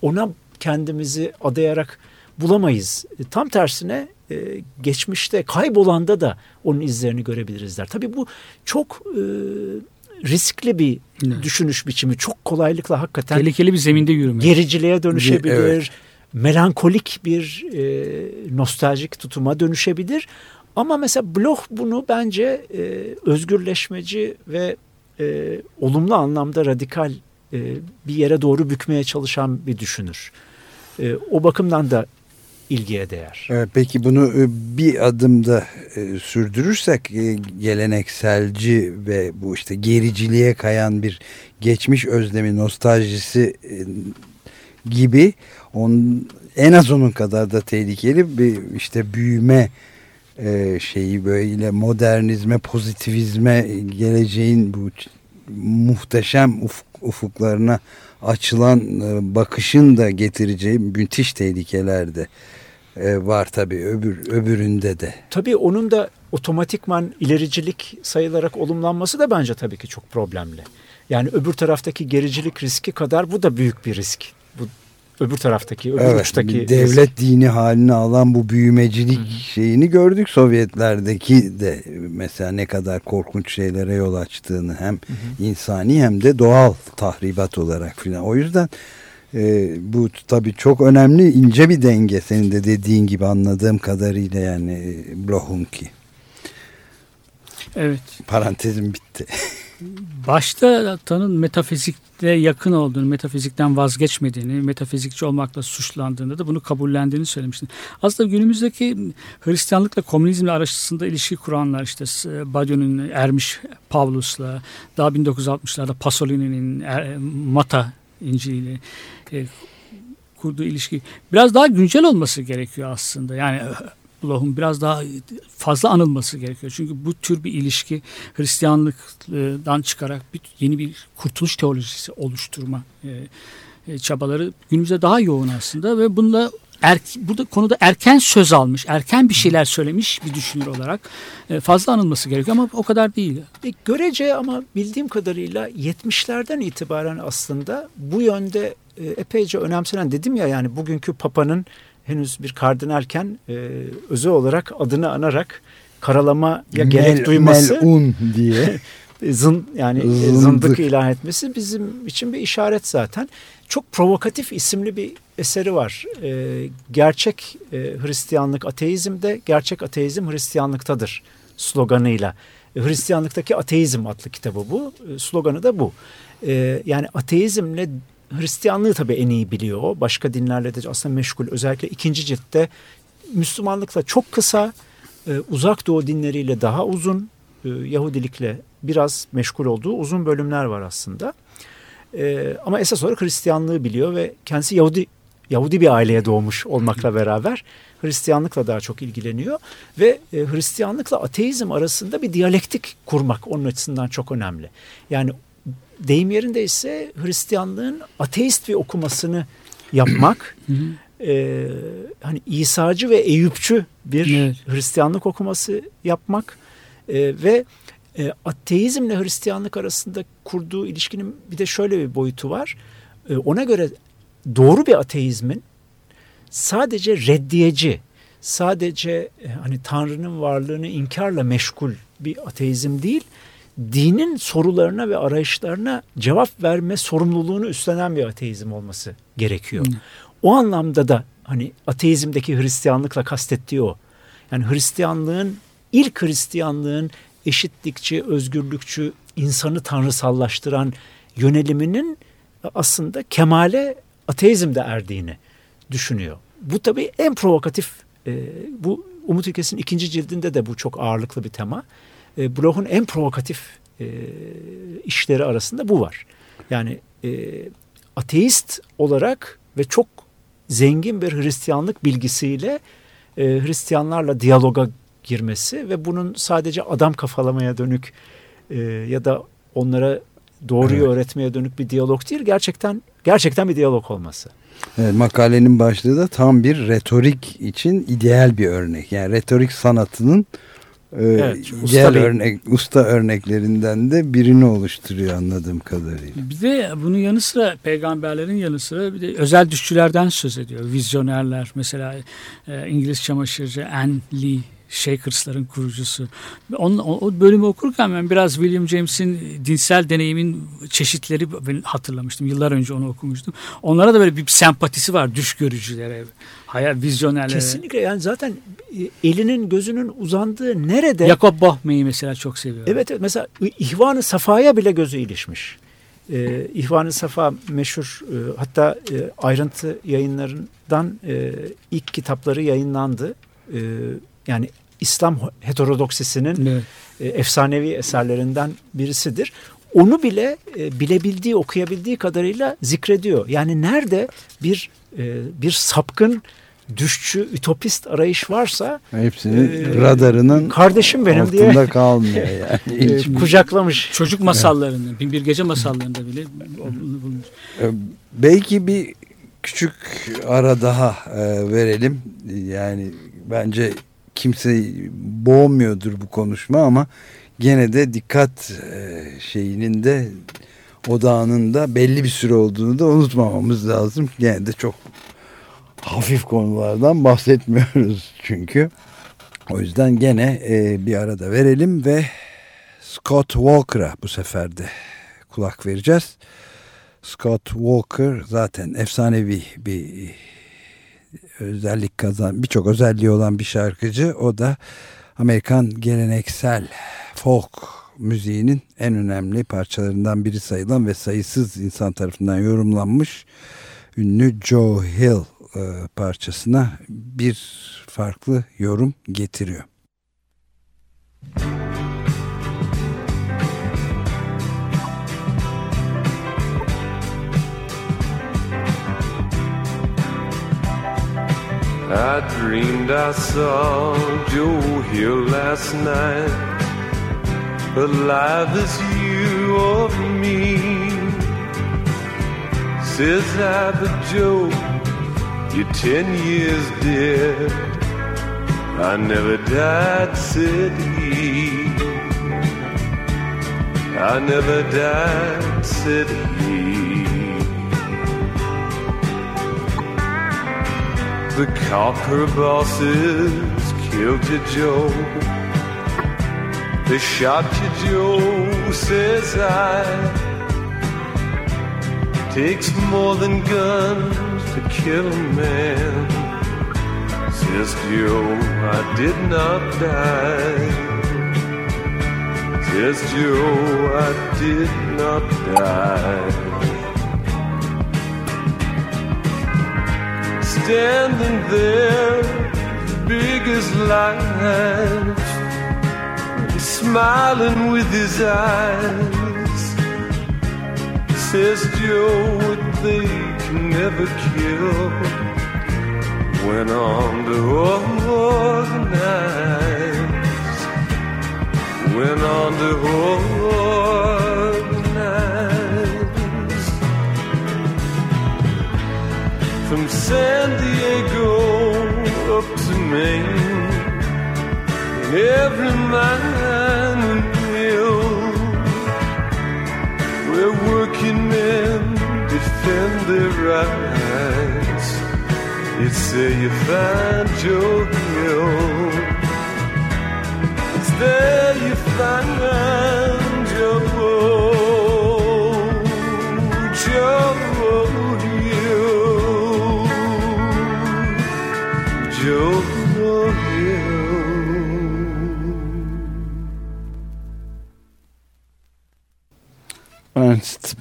ona kendimizi adayarak bulamayız. E, Tam tersine e, geçmişte kaybolanda da onun izlerini görebiliriz der. Tabii bu çok e, riskli bir Evet. düşünüş biçimi. Çok kolaylıkla hakikaten Tehlikeli bir zeminde yürümek. gericiliğe dönüşebilir. Evet. Melankolik bir e, nostaljik tutuma dönüşebilir. Ama mesela Bloch bunu bence e, özgürleşmeci ve e, olumlu anlamda radikal e, bir yere doğru bükmeye çalışan bir düşünür. E, o bakımdan da ilgiye değer. Evet, peki bunu e, bir adımda e, sürdürürsek e, gelenekselci ve bu işte gericiliğe kayan bir geçmiş özlemi nostaljisi e, gibi on, en az onun kadar da tehlikeli bir işte büyüme e, şeyi böyle modernizme pozitivizme geleceğin bu muhteşem ufuk, ufuklarına açılan e, bakışın da getireceği müthiş tehlikeler de e, var tabii öbür öbüründe de. Tabii onun da otomatikman ilericilik sayılarak olumlanması da bence tabii ki çok problemli. Yani öbür taraftaki gericilik riski kadar bu da büyük bir risk. Bu öbür taraftaki, öbür Evet, uçtaki devlet dini haline alan bu büyümecilik şeyini gördük Sovyetlerdeki de mesela ne kadar korkunç şeylere yol açtığını hem insani hem de doğal tahribat olarak filan. O yüzden e, bu tabii çok önemli ince bir denge senin de dediğin gibi anladığım kadarıyla yani e, Bloch'unki. Evet. Parantezim bitti. Başta Tan'ın metafizikle yakın olduğunu, metafizikten vazgeçmediğini, metafizikçi olmakla suçlandığında da bunu kabullendiğini söylemiştin. Aslında günümüzdeki Hristiyanlıkla komünizmle arasında ilişki kuranlar işte Badiou'nun Ermiş Pavlus'la, daha 1960'larda Pasolini'nin Er- Mata İncil'i e, kurduğu ilişki biraz daha güncel olması gerekiyor aslında. Yani Bloch'un biraz daha fazla anılması gerekiyor. Çünkü bu tür bir ilişki Hristiyanlıktan çıkarak bir, yeni bir kurtuluş teolojisi oluşturma e, e, çabaları günümüzde daha yoğun aslında ve bunda er, burada konuda erken söz almış, erken bir şeyler söylemiş bir düşünür olarak e, fazla anılması gerekiyor ama o kadar değil. E, görece ama bildiğim kadarıyla 70'lerden itibaren aslında bu yönde epeyce önemsenen dedim ya yani bugünkü papanın henüz bir kardinalken e, özel olarak adını anarak karalamaya gerek Mel- duyması melun diye. zın yani e, Zındık. zındık ilan etmesi bizim için bir işaret zaten. Çok provokatif isimli bir eseri var. E, gerçek e, Hristiyanlık ateizmde, gerçek ateizm Hristiyanlıktadır sloganıyla. E, Hristiyanlıktaki ateizm adlı kitabı bu. E, sloganı da bu. E, yani ateizmle Hristiyanlığı tabii en iyi biliyor. Başka dinlerle de aslında meşgul. Özellikle ikinci ciltte Müslümanlıkla çok kısa, e, uzak doğu dinleriyle daha uzun, e, Yahudilikle biraz meşgul olduğu uzun bölümler var aslında. E, ama esas olarak Hristiyanlığı biliyor ve kendisi Yahudi Yahudi bir aileye doğmuş olmakla beraber Hristiyanlıkla daha çok ilgileniyor ve Hristiyanlıkla ateizm arasında bir diyalektik kurmak onun açısından çok önemli. Yani deyim yerinde ise Hristiyanlığın ateist bir okumasını yapmak e, hani İsacı ve Eyüpçü bir Evet. Hristiyanlık okuması yapmak e, ve e, ateizmle Hristiyanlık arasında kurduğu ilişkinin bir de şöyle bir boyutu var. E, ona göre doğru bir ateizmin sadece reddiyeci, sadece e, hani Tanrı'nın varlığını inkarla meşgul bir ateizm değil, dinin sorularına ve arayışlarına cevap verme sorumluluğunu üstlenen bir ateizm olması gerekiyor. O anlamda da hani ateizmdeki Hristiyanlıkla kastettiği o. Yani Hristiyanlığın ilk Hristiyanlığın eşitlikçi, özgürlükçü, insanı tanrısallaştıran yöneliminin aslında kemale ateizmde erdiğini düşünüyor. Bu tabii en provokatif, e, bu Umut İlkes'in ikinci cildinde de bu çok ağırlıklı bir tema. E, Bloch'un en provokatif e, işleri arasında bu var. Yani e, ateist olarak ve çok zengin bir Hristiyanlık bilgisiyle e, Hristiyanlarla diyaloga girmesi ve bunun sadece adam kafalamaya dönük e, ya da onlara doğruyu Evet. öğretmeye dönük bir diyalog değil gerçekten gerçekten bir diyalog olması. Evet, makalenin başlığı da tam bir retorik için ideal bir örnek. Yani retorik sanatının e, Evet, usta örnek, usta örneklerinden de birini oluşturuyor anladığım kadarıyla. Bir de bunun yanı sıra peygamberlerin yanı sıra bir de özel düşçülerden söz ediyor. Vizyonerler mesela e, İngiliz çamaşırcı Anne Lee Shakers'ların kurucusu. Onun, o, bölümü okurken ben biraz William James'in dinsel deneyimin çeşitleri ben hatırlamıştım. Yıllar önce onu okumuştum. Onlara da böyle bir sempatisi var düş görücülere, hayal vizyonerlere. Kesinlikle yani zaten e, elinin gözünün uzandığı nerede? Jakob Bohme'yi mesela çok seviyorum. Evet mesela İhvan-ı Safa'ya bile gözü ilişmiş. Ee, İhvan-ı Safa meşhur e, hatta e, ayrıntı yayınlarından e, ilk kitapları yayınlandı. E, yani İslam heterodoksisinin Evet. e, efsanevi eserlerinden birisidir. Onu bile e, bilebildiği, okuyabildiği kadarıyla zikrediyor. Yani nerede bir e, bir sapkın, düşçü, ütopist arayış varsa Hepsinin Ee, radarının kardeşim benim diye altında kalmıyor yani. e, kucaklamış. Çocuk masallarını, bin bir gece masallarında bile bulmuş. Belki bir küçük ara daha e, verelim. Yani bence kimse boğmuyordur bu konuşma ama gene de dikkat e, şeyinin de odağının da belli bir süre olduğunu da unutmamamız lazım. Gene de çok hafif konulardan bahsetmiyoruz çünkü. O yüzden gene e, bir arada verelim ve Scott Walker'a bu sefer de kulak vereceğiz. Scott Walker zaten efsanevi bir özellik kazan birçok özelliği olan bir şarkıcı. O da Amerikan geleneksel folk müziğinin en önemli parçalarından biri sayılan ve sayısız insan tarafından yorumlanmış ünlü Joe Hill e, parçasına bir farklı yorum getiriyor. I dreamed I saw Joe here last night, alive as you or me. Says I, but Joe, you're ten years dead. I never died, said he. I never died, said he. The conquer bosses killed you, Joe. They shot you, Joe, says I. Takes more than guns to kill a man. Says Joe, I did not die. Says Joe, I did not die. Standing there, big as life, smiling with his eyes. Says Joe, what they can never kill went on to organize. Went on to organize from San Diego up to Maine, in every mine and mill, where working men defend their rights. You'd say you find Joe Hill. It's there you find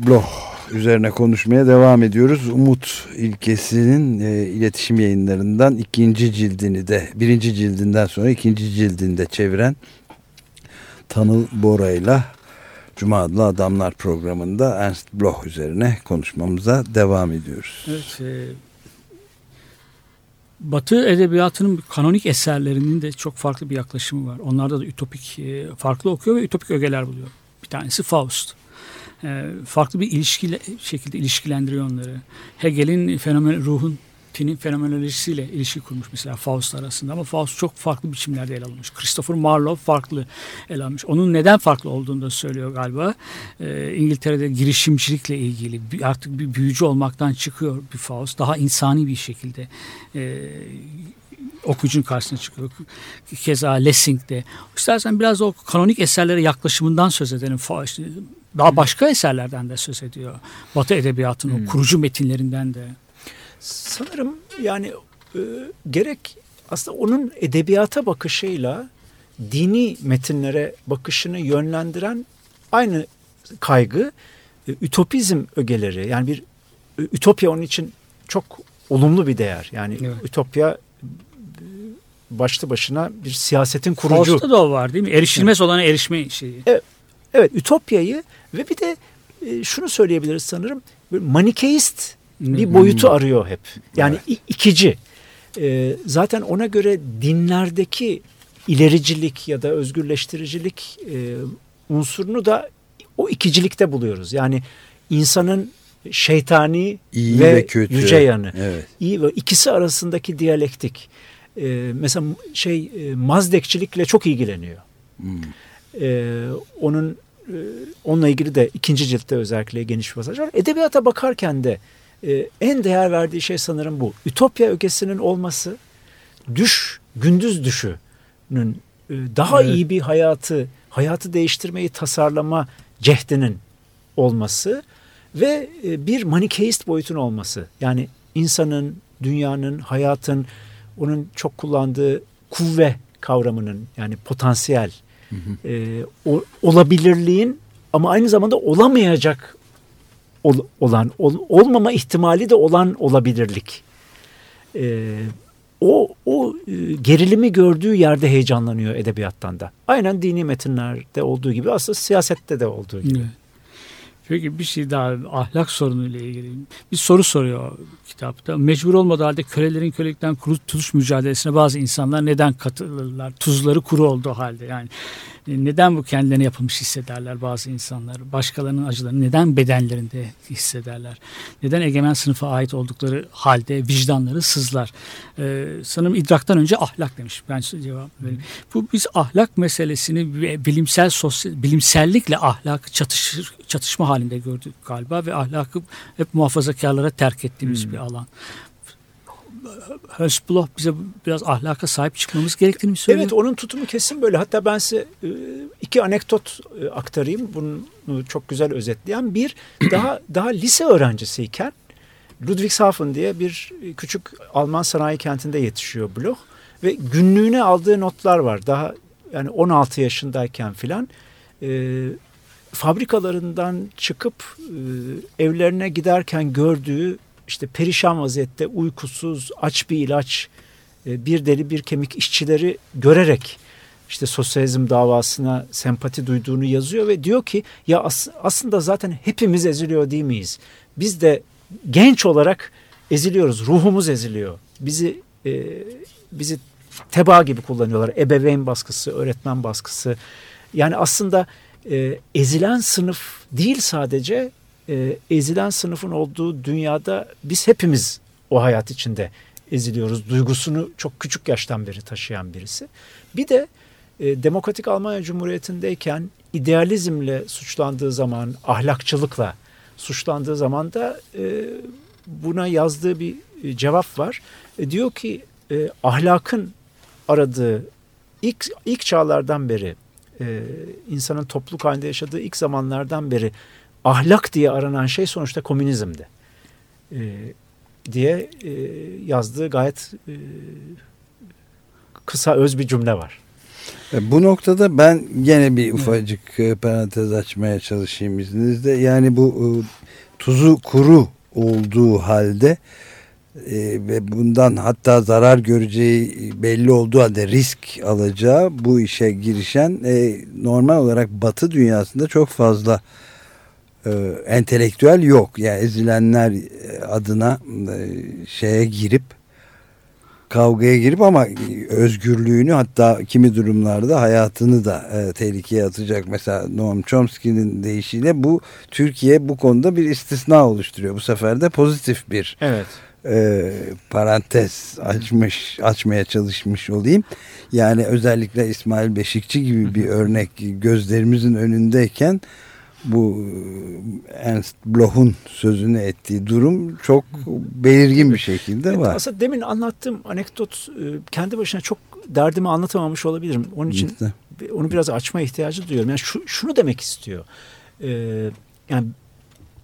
Bloch üzerine konuşmaya devam ediyoruz. Umut ilkesinin e, iletişim yayınlarından ikinci cildini de birinci cildinden sonra ikinci cildinde çeviren Tanıl Bora'yla Cuma adlı Adamlar programında Ernst Bloch üzerine konuşmamıza devam ediyoruz. Evet, e, Batı edebiyatının kanonik eserlerinin de çok farklı bir yaklaşımı var. Onlarda da ütopik e, farklı okuyor ve ütopik ögeler buluyor. Bir tanesi Faust. E, farklı bir ilişki şekilde ilişkilendiriyor onları. Hegel'in fenomen ruhun tinin fenomenolojisiyle ilişki kurmuş mesela Faust arasında ama Faust çok farklı biçimlerde ele alınmış. Christopher Marlowe farklı ele almış. Onun neden farklı olduğunu da söylüyor galiba. Ee, İngiltere'de girişimcilikle ilgili artık bir büyücü olmaktan çıkıyor bir Faust. Daha insani bir şekilde e, okuyucunun karşısına çıkıyor. Keza Lessing'de. İstersen biraz o kanonik eserlere yaklaşımından söz edelim. İşte Daha başka eserlerden de söz ediyor. Batı edebiyatının o kurucu metinlerinden de. Sanırım yani e, gerek aslında onun edebiyata bakışıyla dini metinlere bakışını yönlendiren aynı kaygı e, ütopizm ögeleri. Yani bir e, ütopya onun için çok olumlu bir değer. Yani Evet. ütopya başlı başına bir siyasetin kurucu. Faust'ta da o var değil mi? Erişilmez olana erişme şeyi. Evet ütopyayı ve bir de e, şunu söyleyebiliriz sanırım bir manikeist bir boyutu arıyor hep. Yani i- ikici. E, zaten ona göre dinlerdeki ilericilik ya da özgürleştiricilik e, unsurunu da o ikicilikte buluyoruz. Yani insanın şeytani İyi ve, ve kötü. yüce yanı. Evet. İyi ve ikisi arasındaki diyalektik. E, mesela şey e, mazdekçilikle çok ilgileniyor. Hmm. Ee, onun e, onunla ilgili de ikinci ciltte özellikle geniş pasaj var. Edebiyata bakarken de e, en değer verdiği şey sanırım bu. Ütopya ögesinin olması, düş, gündüz düşünün e, daha Evet. iyi bir hayatı, hayatı değiştirmeyi tasarlama cehdinin olması ve e, bir manikeist boyutun olması. Yani insanın, dünyanın, hayatın, onun çok kullandığı kuvve kavramının yani potansiyel e, o- olabilirliğin ama aynı zamanda olamayacak ol- olan ol- olmama ihtimali de olan olabilirlik. E, o o e, gerilimi gördüğü yerde heyecanlanıyor edebiyattan da. Aynen dini metinlerde olduğu gibi aslında siyasette de olduğu gibi. Evet. Peki bir şey daha ahlak sorunuyla ilgili. Bir soru soruyor kitapta. Mecbur olmadığı halde kölelerin kölelikten kurtuluş mücadelesine bazı insanlar neden katılırlar? Tuzları kuru olduğu halde yani. E, Neden bu kendilerine yapılmış hissederler bazı insanlar? Başkalarının acılarını neden bedenlerinde hissederler? Neden egemen sınıfa ait oldukları halde vicdanları sızlar? Ee, sanırım idraktan önce ahlak demiş. Ben size cevap vereyim. Bu biz ahlak meselesini bi- bilimsel sosyal bilimsellikle ahlakı çatışır çatışma halinde gördük galiba ve ahlakı hep muhafazakarlara terk ettiğimiz bir alan. Hösbloch bize biraz ahlaka sahip çıkmamız gerektiğini mi söylüyor? Evet onun tutumu kesin böyle. Hatta ben size e, iki anekdot e, aktarayım. Bunu çok güzel özetleyen. Bir daha daha lise öğrencisiyken Ludwigshafen diye bir küçük Alman sanayi kentinde yetişiyor Bloch ve günlüğüne aldığı notlar var. Daha yani 16 yaşındayken filan e, fabrikalarından çıkıp e, evlerine giderken gördüğü işte perişan vaziyette uykusuz aç bir ilaç e, bir deli bir kemik işçileri görerek işte sosyalizm davasına sempati duyduğunu yazıyor ve diyor ki ya as- aslında zaten hepimiz eziliyor değil miyiz? Biz de genç olarak eziliyoruz. Ruhumuz eziliyor. Bizi e, bizi teba gibi kullanıyorlar. Ebeveyn baskısı, öğretmen baskısı. Yani aslında e, ezilen sınıf değil sadece e, ezilen sınıfın olduğu dünyada biz hepimiz o hayat içinde eziliyoruz. Duygusunu çok küçük yaştan beri taşıyan birisi. Bir de e, Demokratik Almanya Cumhuriyeti'ndeyken idealizmle suçlandığı zaman, ahlakçılıkla suçlandığı zaman da e, buna yazdığı bir e, cevap var. E, diyor ki e, ahlakın aradığı ilk ilk çağlardan beri e, insanın topluluk halinde yaşadığı ilk zamanlardan beri ahlak diye aranan şey sonuçta komünizmdi. E, diye e, yazdığı gayet e, kısa öz bir cümle var. E, Bu noktada ben gene bir ufacık e, parantez açmaya çalışayım izninizle. Yani bu e, tuzu kuru olduğu halde e, ve bundan hatta zarar göreceği belli olduğu halde risk alacağı bu işe girişen normal olarak batı dünyasında çok fazla entelektüel yok. Yani ezilenler e, adına e, şeye girip kavgaya girip ama özgürlüğünü hatta kimi durumlarda hayatını da e, tehlikeye atacak. Mesela Noam Chomsky'nin deyişiyle bu Türkiye bu konuda bir istisna oluşturuyor. Bu sefer de pozitif bir Evet. e, parantez açmış açmaya çalışmış olayım. Yani özellikle İsmail Beşikçi gibi bir örnek gözlerimizin önündeyken bu e, Ernst Bloch'un sözünü ettiği durum çok belirgin bir şekilde Evet, var. aslında demin anlattığım anekdot e, kendi başına çok derdimi anlatamamış olabilirim. Onun için İşte. onu biraz açma ihtiyacı duyuyorum. Yani şu, şunu demek istiyor. Ee, yani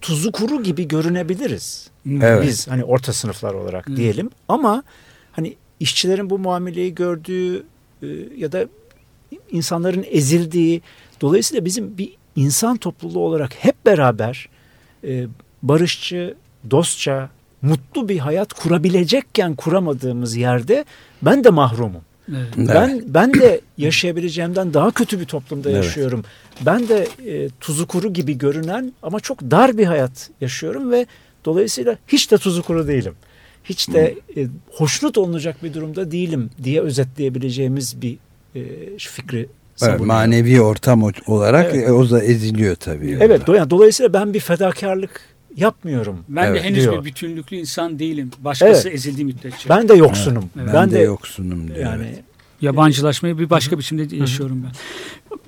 tuzu kuru gibi görünebiliriz. Evet. Biz hani orta sınıflar olarak Hı. diyelim. Ama hani işçilerin bu muameleyi gördüğü e, ya da insanların ezildiği dolayısıyla bizim bir insan topluluğu olarak hep beraber e, barışçı, dostça, mutlu bir hayat kurabilecekken kuramadığımız yerde ben de mahrumum. Evet. Ben ben de yaşayabileceğimden daha kötü bir toplumda Evet. yaşıyorum. Ben de e, tuzu kuru gibi görünen ama çok dar bir hayat yaşıyorum ve dolayısıyla hiç de tuzu kuru değilim. Hiç de e, hoşnut olunacak bir durumda değilim diye özetleyebileceğimiz bir e, fikri Evet, manevi ortam olarak Evet. e, o da eziliyor tabii. Evet, do- yani dolayısıyla ben bir fedakarlık yapmıyorum. Ben Evet, de henüz diyor. bir bütünlüklü insan değilim. Başkası Evet. ezildiği müddetçe. Ben de yoksunum. Ben, Ben, de, de, yoksunum diyor. yani evet. Yabancılaşmayı bir başka biçimde yaşıyorum ben.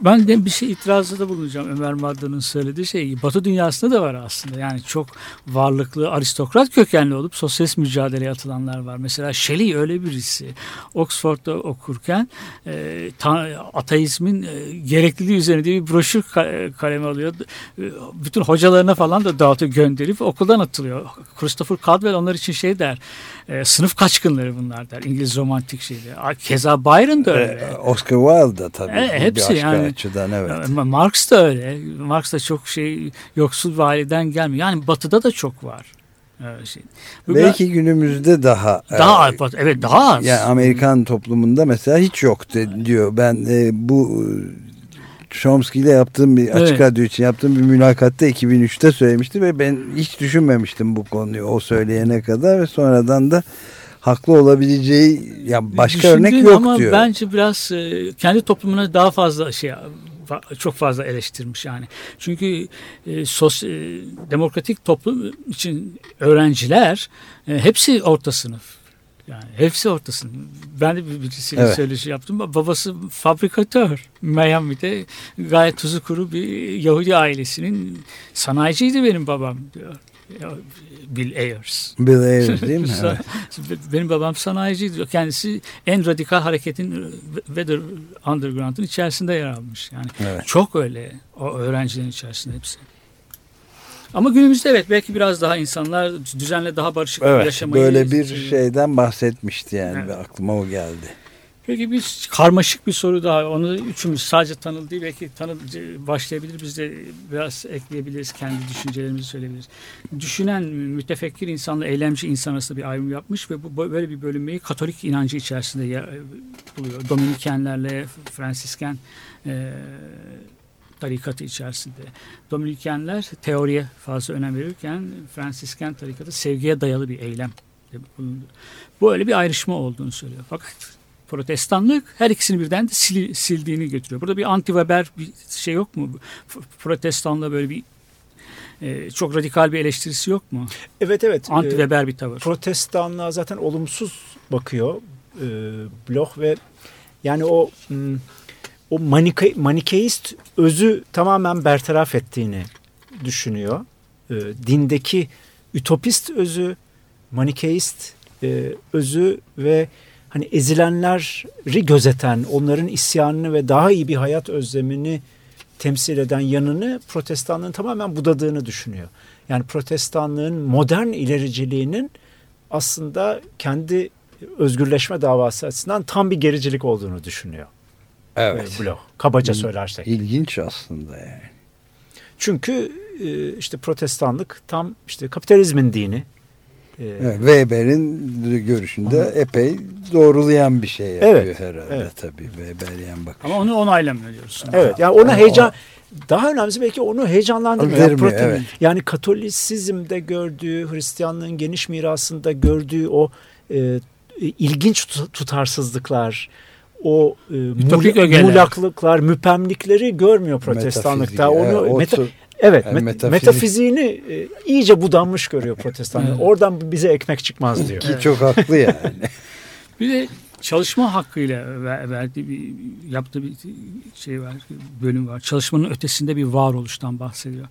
Ben de bir şey itirazda da bulunacağım Ömer Madran'ın söylediği şey. Batı dünyasında da var aslında. Yani çok varlıklı aristokrat kökenli olup sosyalist mücadeleye atılanlar var. Mesela Shelley öyle birisi. Oxford'da okurken e, ta- ateizmin e, gerekliliği üzerine diye bir broşür ka- kaleme alıyor. E, bütün hocalarına falan da dağıtıyor gönderip okuldan atılıyor. Christopher Caldwell onlar için şey der. e, sınıf kaçkınları bunlar der. İngiliz romantik şeyde. Keza Byron da öyle. E, Oscar Wilde da tabii. E, hepsi başka yani. açıdan evet. Marx da öyle. Marx da çok şey yoksul bir aileden gelmiyor. Yani batıda da çok var. Şey. Bu Belki günümüzde daha ben- daha e, evet daha az. yani Amerikan toplumunda mesela hiç yok de- diyor. Ben e, bu e, Chomsky ile yaptığım bir açık Evet. radyo için yaptığım bir mülakatta 2003'te söylemişti ve ben hiç düşünmemiştim bu konuyu o söyleyene kadar ve sonradan da haklı olabileceği ya başka örnek Düşündüğün yok ama diyor. bence biraz e, kendi toplumuna daha fazla şey fa- çok fazla eleştirmiş yani. Çünkü e, sos, e, demokratik toplum için öğrenciler e, hepsi orta sınıf. Yani hepsi orta sınıf. Ben de bir birisiyle Evet. söyleşi yaptım. Babası fabrikatör. Miami'de gayet tuzu kuru bir Yahudi ailesinin sanayiciydi benim babam diyor. Bill Ayers. Bill Ayers değil mi? Evet. Benim babam sanayiciydi. Kendisi en radikal hareketin Weather Underground'ın içerisinde yer almış. Yani Evet. çok öyle o öğrencilerin içerisinde hepsi. Ama günümüzde evet belki biraz daha insanlar düzenle daha barışık Evet, yaşamayı böyle bir şeyden bahsetmişti yani Evet. ve aklıma o geldi. Peki bir karmaşık bir soru daha. Onu üçümüz sadece tanıl değil belki tanıl başlayabilir. Biz de biraz ekleyebiliriz. Kendi düşüncelerimizi söyleyebiliriz. Düşünen mütefekkir insanla eylemci insan arasında bir ayrım yapmış ve bu böyle bir bölünmeyi Katolik inancı içerisinde ya- buluyor. Dominikenlerle Fransisken e, tarikatı içerisinde. Dominikenler teoriye fazla önem verirken Fransisken tarikatı sevgiye dayalı bir eylem. bulundu. Bu öyle bir ayrışma olduğunu söylüyor. Fakat protestanlık her ikisini birden de sil- sildiğini götürüyor. Burada bir anti-Weber bir şey yok mu? Protestanlığa böyle bir e, çok radikal bir eleştirisi yok mu? Evet evet. Ee, Anti-Weber bir tavır. protestanlığa zaten olumsuz bakıyor e, Bloch ve yani o o manike, manikeist özü tamamen bertaraf ettiğini düşünüyor. E, dindeki ütopist özü, manikeist e, özü ve hani ezilenleri gözeten, onların isyanını ve daha iyi bir hayat özlemini temsil eden yanını protestanlığın tamamen budadığını düşünüyor. Yani protestanlığın modern ilericiliğinin aslında kendi özgürleşme davası açısından tam bir gericilik olduğunu düşünüyor. Evet. Bloch. Kabaca söylersek. İlginç aslında yani. Çünkü e, işte protestanlık tam işte kapitalizmin dini. E, Evet, Weber'in görüşünde epey doğrulayan bir şey yapıyor Evet, herhalde evet. tabii Weberian bakış. Ama onu onaylamıyor diyorsun. Evet yani ona heyecan daha önemlisi belki onu heyecanlandırmıyor. Yani, Vermiyor, prote- evet. yani Katolisizmde gördüğü, Hristiyanlığın geniş mirasında gördüğü o e, ilginç tut- tutarsızlıklar, o e, mul- mulaklıklar, müpemlikleri görmüyor protestanlıkta. Metafizik, Onu evet, meta- evet, Yani met- metafizik. metafiziğini e, iyice budanmış görüyor protestanlık. Evet. Oradan bize ekmek çıkmaz diyor. Ki çok haklı yani. Bir de çalışma hakkıyla ver- verdiği bir yaptığı bir şey var, bölüm var. Çalışmanın ötesinde bir varoluştan bahsediyor.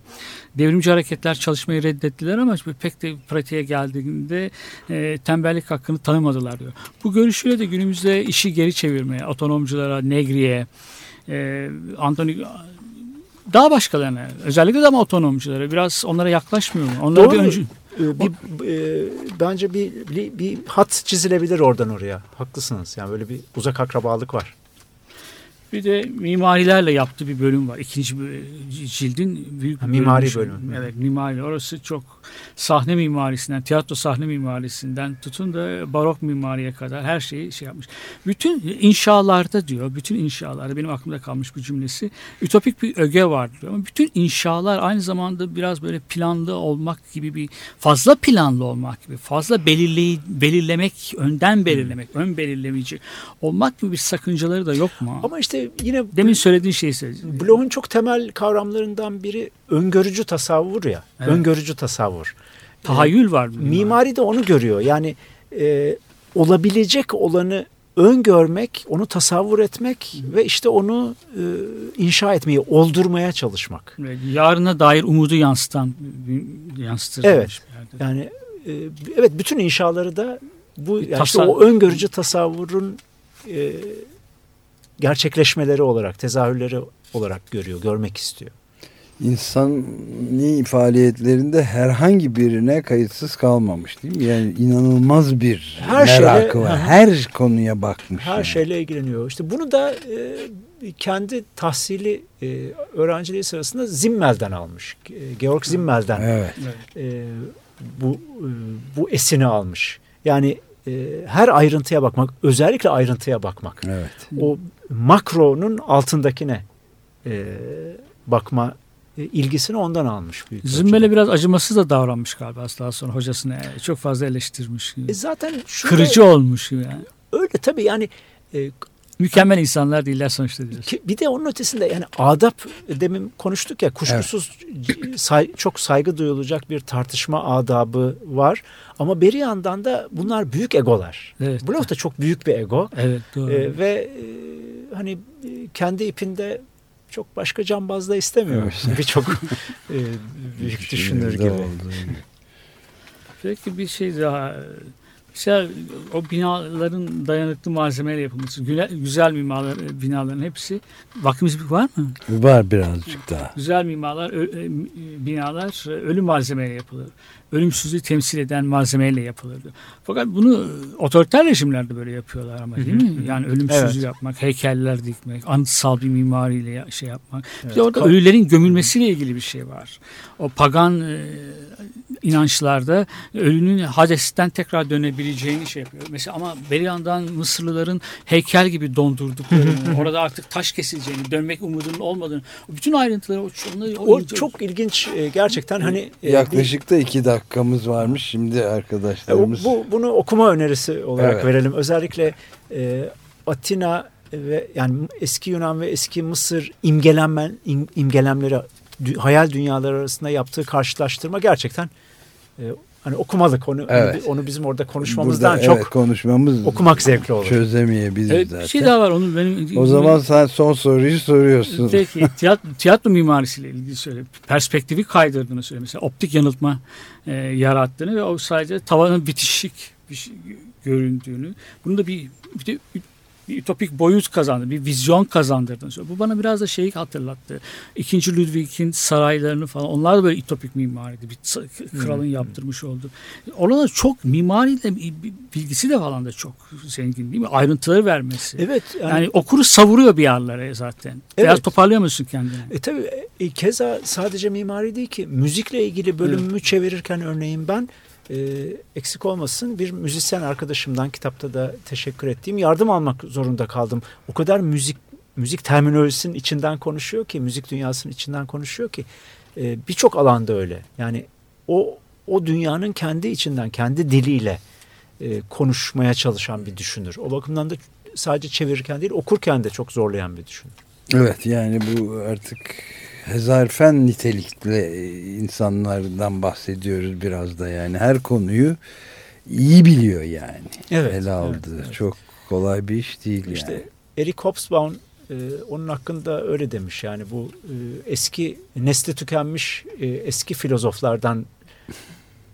Devrimci hareketler çalışmayı reddettiler ama pek de pratiğe geldiğinde e, tembellik hakkını tanımadılar diyor. Bu görüşüyle de günümüzde işi geri çevirmeye, otonomculara, Negri'ye, e, Anthony daha başkalarına özellikle de ama otonomculara biraz onlara yaklaşmıyor mu? Onlara Doğru. bir öncü Ee, bir, e, bence bir, bir, bir hat çizilebilir oradan oraya. Haklısınız. Yani böyle bir uzak akrabalık var. Bir de mimarilerle yaptığı bir bölüm var. İkinci bir cildin büyük Ha, bir mimari bölümü bölümü. Evet mimari. Orası çok sahne mimarisinden, tiyatro sahne mimarisinden tutun da barok mimariye kadar her şeyi şey yapmış. Bütün inşalarda diyor, bütün inşalarda benim aklımda kalmış bu cümlesi. Ütopik bir öge var diyor. Ama bütün inşalar aynı zamanda biraz böyle planlı olmak gibi bir fazla planlı olmak gibi, fazla belirleyi, belirlemek, önden belirlemek, ön belirleyici olmak gibi bir sakıncaları da yok mu? Ama işte yine Demin söylediğin şeyi söyleyeceğim. Bloch'un çok temel kavramlarından biri öngörücü tasavvur ya. Evet. Öngörücü tasavvur. Tahayyül var. bir Mimari de onu görüyor. Yani e, olabilecek olanı öngörmek, onu tasavvur etmek ve işte onu e, inşa etmeyi, oldurmaya çalışmak. Yarına dair umudu yansıtan yansıtır. Evet. Yani e, evet bütün inşaları da bu yani işte o öngörücü tasavvurun e, gerçekleşmeleri olarak, tezahürleri olarak görüyor, görmek istiyor. İnsani faaliyetlerinde herhangi birine kayıtsız kalmamış değil mi? Yani inanılmaz bir Her şeyle- merakı var. Hı hı. Her konuya bakmış. Her yani. şeyle ilgileniyor. İşte bunu da e, kendi tahsili e, öğrenciliği sırasında Zimmel'den almış. E, Georg Zimmel'den Evet. e, bu e, bu esini almış. Yani e, her ayrıntıya bakmak, özellikle ayrıntıya bakmak. Evet. O makronun altındakine e, bakma ilgisini ondan almış büyük ölçüde. biraz acımasız da davranmış galiba daha sonra hocasını yani çok fazla eleştirmiş. gibi. E, zaten şurada- Kırıcı olmuş gibi yani. öyle tabii yani e, Mükemmel insanlar değiller sonuçta diyorsun. Ki bir de onun ötesinde yani adap demin konuştuk ya kuşkusuz say- çok saygı duyulacak bir tartışma adabı var. Ama bir yandan da bunlar büyük egolar. Evet. Bloch da çok büyük bir ego. Evet doğru. Ee, ve e, hani e, kendi ipinde çok başka cambaz da istemiyor. Evet. Birçok e, büyük düşünür gibi. Peki bir şey daha. Mesela o binaların dayanıklı malzemeyle yapılması, güzel, güzel mimarlar, binaların hepsi vaktimiz var mı? Var birazcık daha. Güzel mimarlar, e, binalar e, ölü malzemeyle yapılır. Ölümsüzlüğü temsil eden malzemeyle yapılır. Fakat bunu otoriter rejimlerde böyle yapıyorlar ama değil mi? Yani ölümsüzlüğü Evet. yapmak, heykeller dikmek, anıtsal bir mimariyle şey yapmak. Bir Evet. de orada ölülerin gömülmesiyle ilgili bir şey var. O pagan e, inançlarda ölünün Hades'ten tekrar dönebileceğini şey yapıyor. Mesela ama bir yandan Mısırlıların heykel gibi dondurduklarını, orada artık taş kesileceğini, dönmek umudunun olmadığını, bütün ayrıntıları o, onları, O çok ilginç e, gerçekten hani e, Yaklaşık da iki dakikamız varmış. Şimdi E, o- arkadaşlarımız Bu bunu okuma önerisi olarak Evet. verelim. Özellikle e, Atina ve yani eski Yunan ve eski Mısır imgelenmen im- imgelemleri hayal dünyaları arasında yaptığı karşılaştırma gerçekten e, hani okumadık onu Evet. onu, onu bizim orada konuşmamızdan burada, çok evet, konuşmamız okumak zevkli olur. çözemeyebiliriz Evet, zaten. bir şey daha var onun benim O zaman sen son soruyu soruyorsun. Peki tiyatro, tiyatro mimarisiyle ilgili söyle. Perspektifi kaydırdığını söyle. Mesela optik yanıltma e, yarattığını ve o sadece tavanın bitişik bir şey göründüğünü. Bunu da bir, bir de bir ütopik boyut kazandı, bir vizyon kazandırdığını söylüyor. Bu bana biraz da şeyi hatırlattı. İkinci Ludwig'in saraylarını falan onlar da böyle ütopik mimariydi. Bir kralın yaptırmış oldu. Oralar çok mimariyle bilgisi de falan da çok zengin değil mi? Ayrıntıları vermesi. Evet yani, Yani okuru savuruyor bir yerlere zaten. Biraz Evet. toparlıyor musun kendini? E tabii e, keza sadece mimari değil ki müzikle ilgili bölümümü çevirirken örneğin ben e, eksik olmasın bir müzisyen arkadaşımdan kitapta da teşekkür ettiğim yardım almak zorunda kaldım. O kadar müzik müzik terminolojisinin içinden konuşuyor ki müzik dünyasının içinden konuşuyor ki e, birçok alanda öyle. Yani o o dünyanın kendi içinden kendi diliyle e, konuşmaya çalışan bir düşünür. O bakımdan da sadece çevirirken değil okurken de çok zorlayan bir düşünür. Evet yani bu artık hezarfen nitelikli e, insanlardan bahsediyoruz biraz da yani her konuyu iyi biliyor yani. Evet, Ele aldığı evet, evet. çok kolay bir iş değil İşte yani. Eric Hobsbawm e, onun hakkında öyle demiş yani bu e, eski nesli tükenmiş e, eski filozoflardan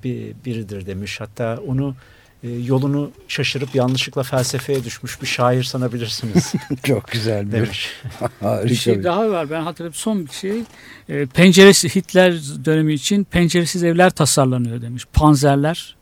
bir, biridir demiş. Hatta onu e, yolunu şaşırıp yanlışlıkla felsefeye düşmüş bir şair sanabilirsiniz Çok güzel bir demiş. harika Bir şey daha var ben hatırladım son bir şey. E, penceresi Hitler dönemi için penceresiz evler tasarlanıyor demiş. Panzerler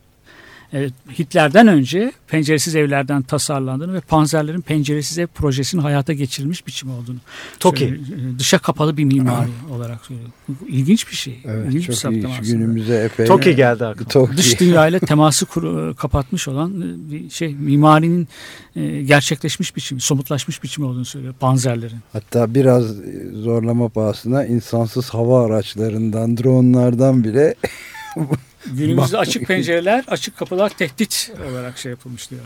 Evet, Hitler'den önce penceresiz evlerden tasarlandığını ve panzerlerin penceresiz ev projesinin hayata geçirilmiş biçimi olduğunu. Toki. E, Dışa kapalı bir mimari olarak söylüyor. Bu İlginç bir şey. Evet, İlginç bir çok saptama iyi. Şu aslında. Günümüze epey Toki geldi aklıma. Toki. Dış dünyayla teması kuru- kapatmış olan e, bir şey mimarinin e, gerçekleşmiş biçimi, somutlaşmış biçimi olduğunu söylüyor panzerlerin. Hatta biraz zorlama pahasına insansız hava araçlarından, dronlardan bile Günümüzde açık pencereler, açık kapılar tehdit olarak şey yapılmış diyor.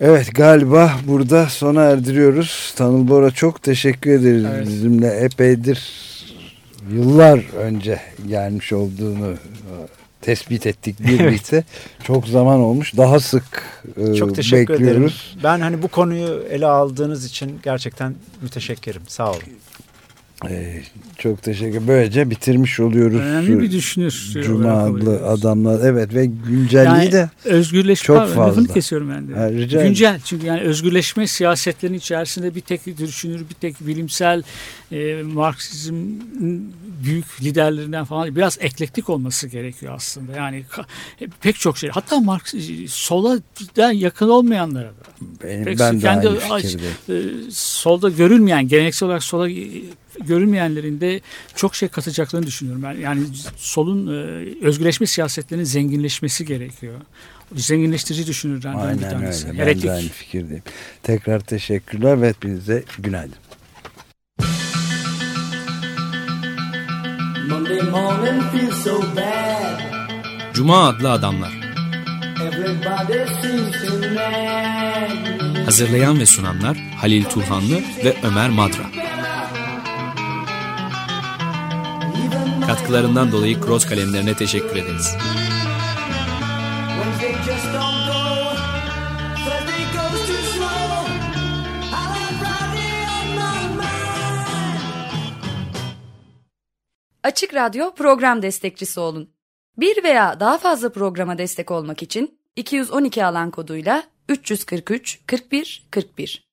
Evet galiba burada sona erdiriyoruz. Tanıl Bora çok teşekkür ederiz Evet. bizimle epeydir yıllar önce gelmiş olduğunu e, tespit ettik birlikte. Çok zaman olmuş. Daha sık e, Çok teşekkür ederim. bekliyoruz. Ben hani bu konuyu ele aldığınız için gerçekten müteşekkirim. Sağ olun. Ee, çok teşekkür. Böylece bitirmiş oluyoruz. Önemli bir düşünür. Cuma adlı adamlar. Evet ve güncelliği Yani de Özgürleşme Çok Pardon, lafını fazla. kesiyorum ben de. Ha, rica ederim. Güncel çünkü yani özgürleşme siyasetlerinin içerisinde bir tek düşünür, bir tek bilimsel e, Marksizm büyük liderlerinden falan biraz eklektik olması gerekiyor aslında. Yani ka- pek çok şey. Hatta Marks sola da yakın olmayanlara da. benim, Pek ben de kendi aynı aç- e, solda görülmeyen, geleneksel olarak sola görülmeyenlerin de çok şey katacaklarını düşünüyorum. Ben yani solun e, özgürleşme siyasetlerinin zenginleşmesi gerekiyor. Zenginleştirici düşünürlerden bir Aynen tanesi. öyle. Ben Heretik. de aynı fikirdeyim. Tekrar teşekkürler ve hepinize günaydın. Cuma adlı adamlar. Hazırlayan ve sunanlar Halil Turhanlı ve Ömer Madra. Katkılarından dolayı Cross kalemlerine teşekkür ederiz. Açık Radyo program destekçisi olun. Bir veya daha fazla programa destek olmak için 212 alan koduyla 343 41 41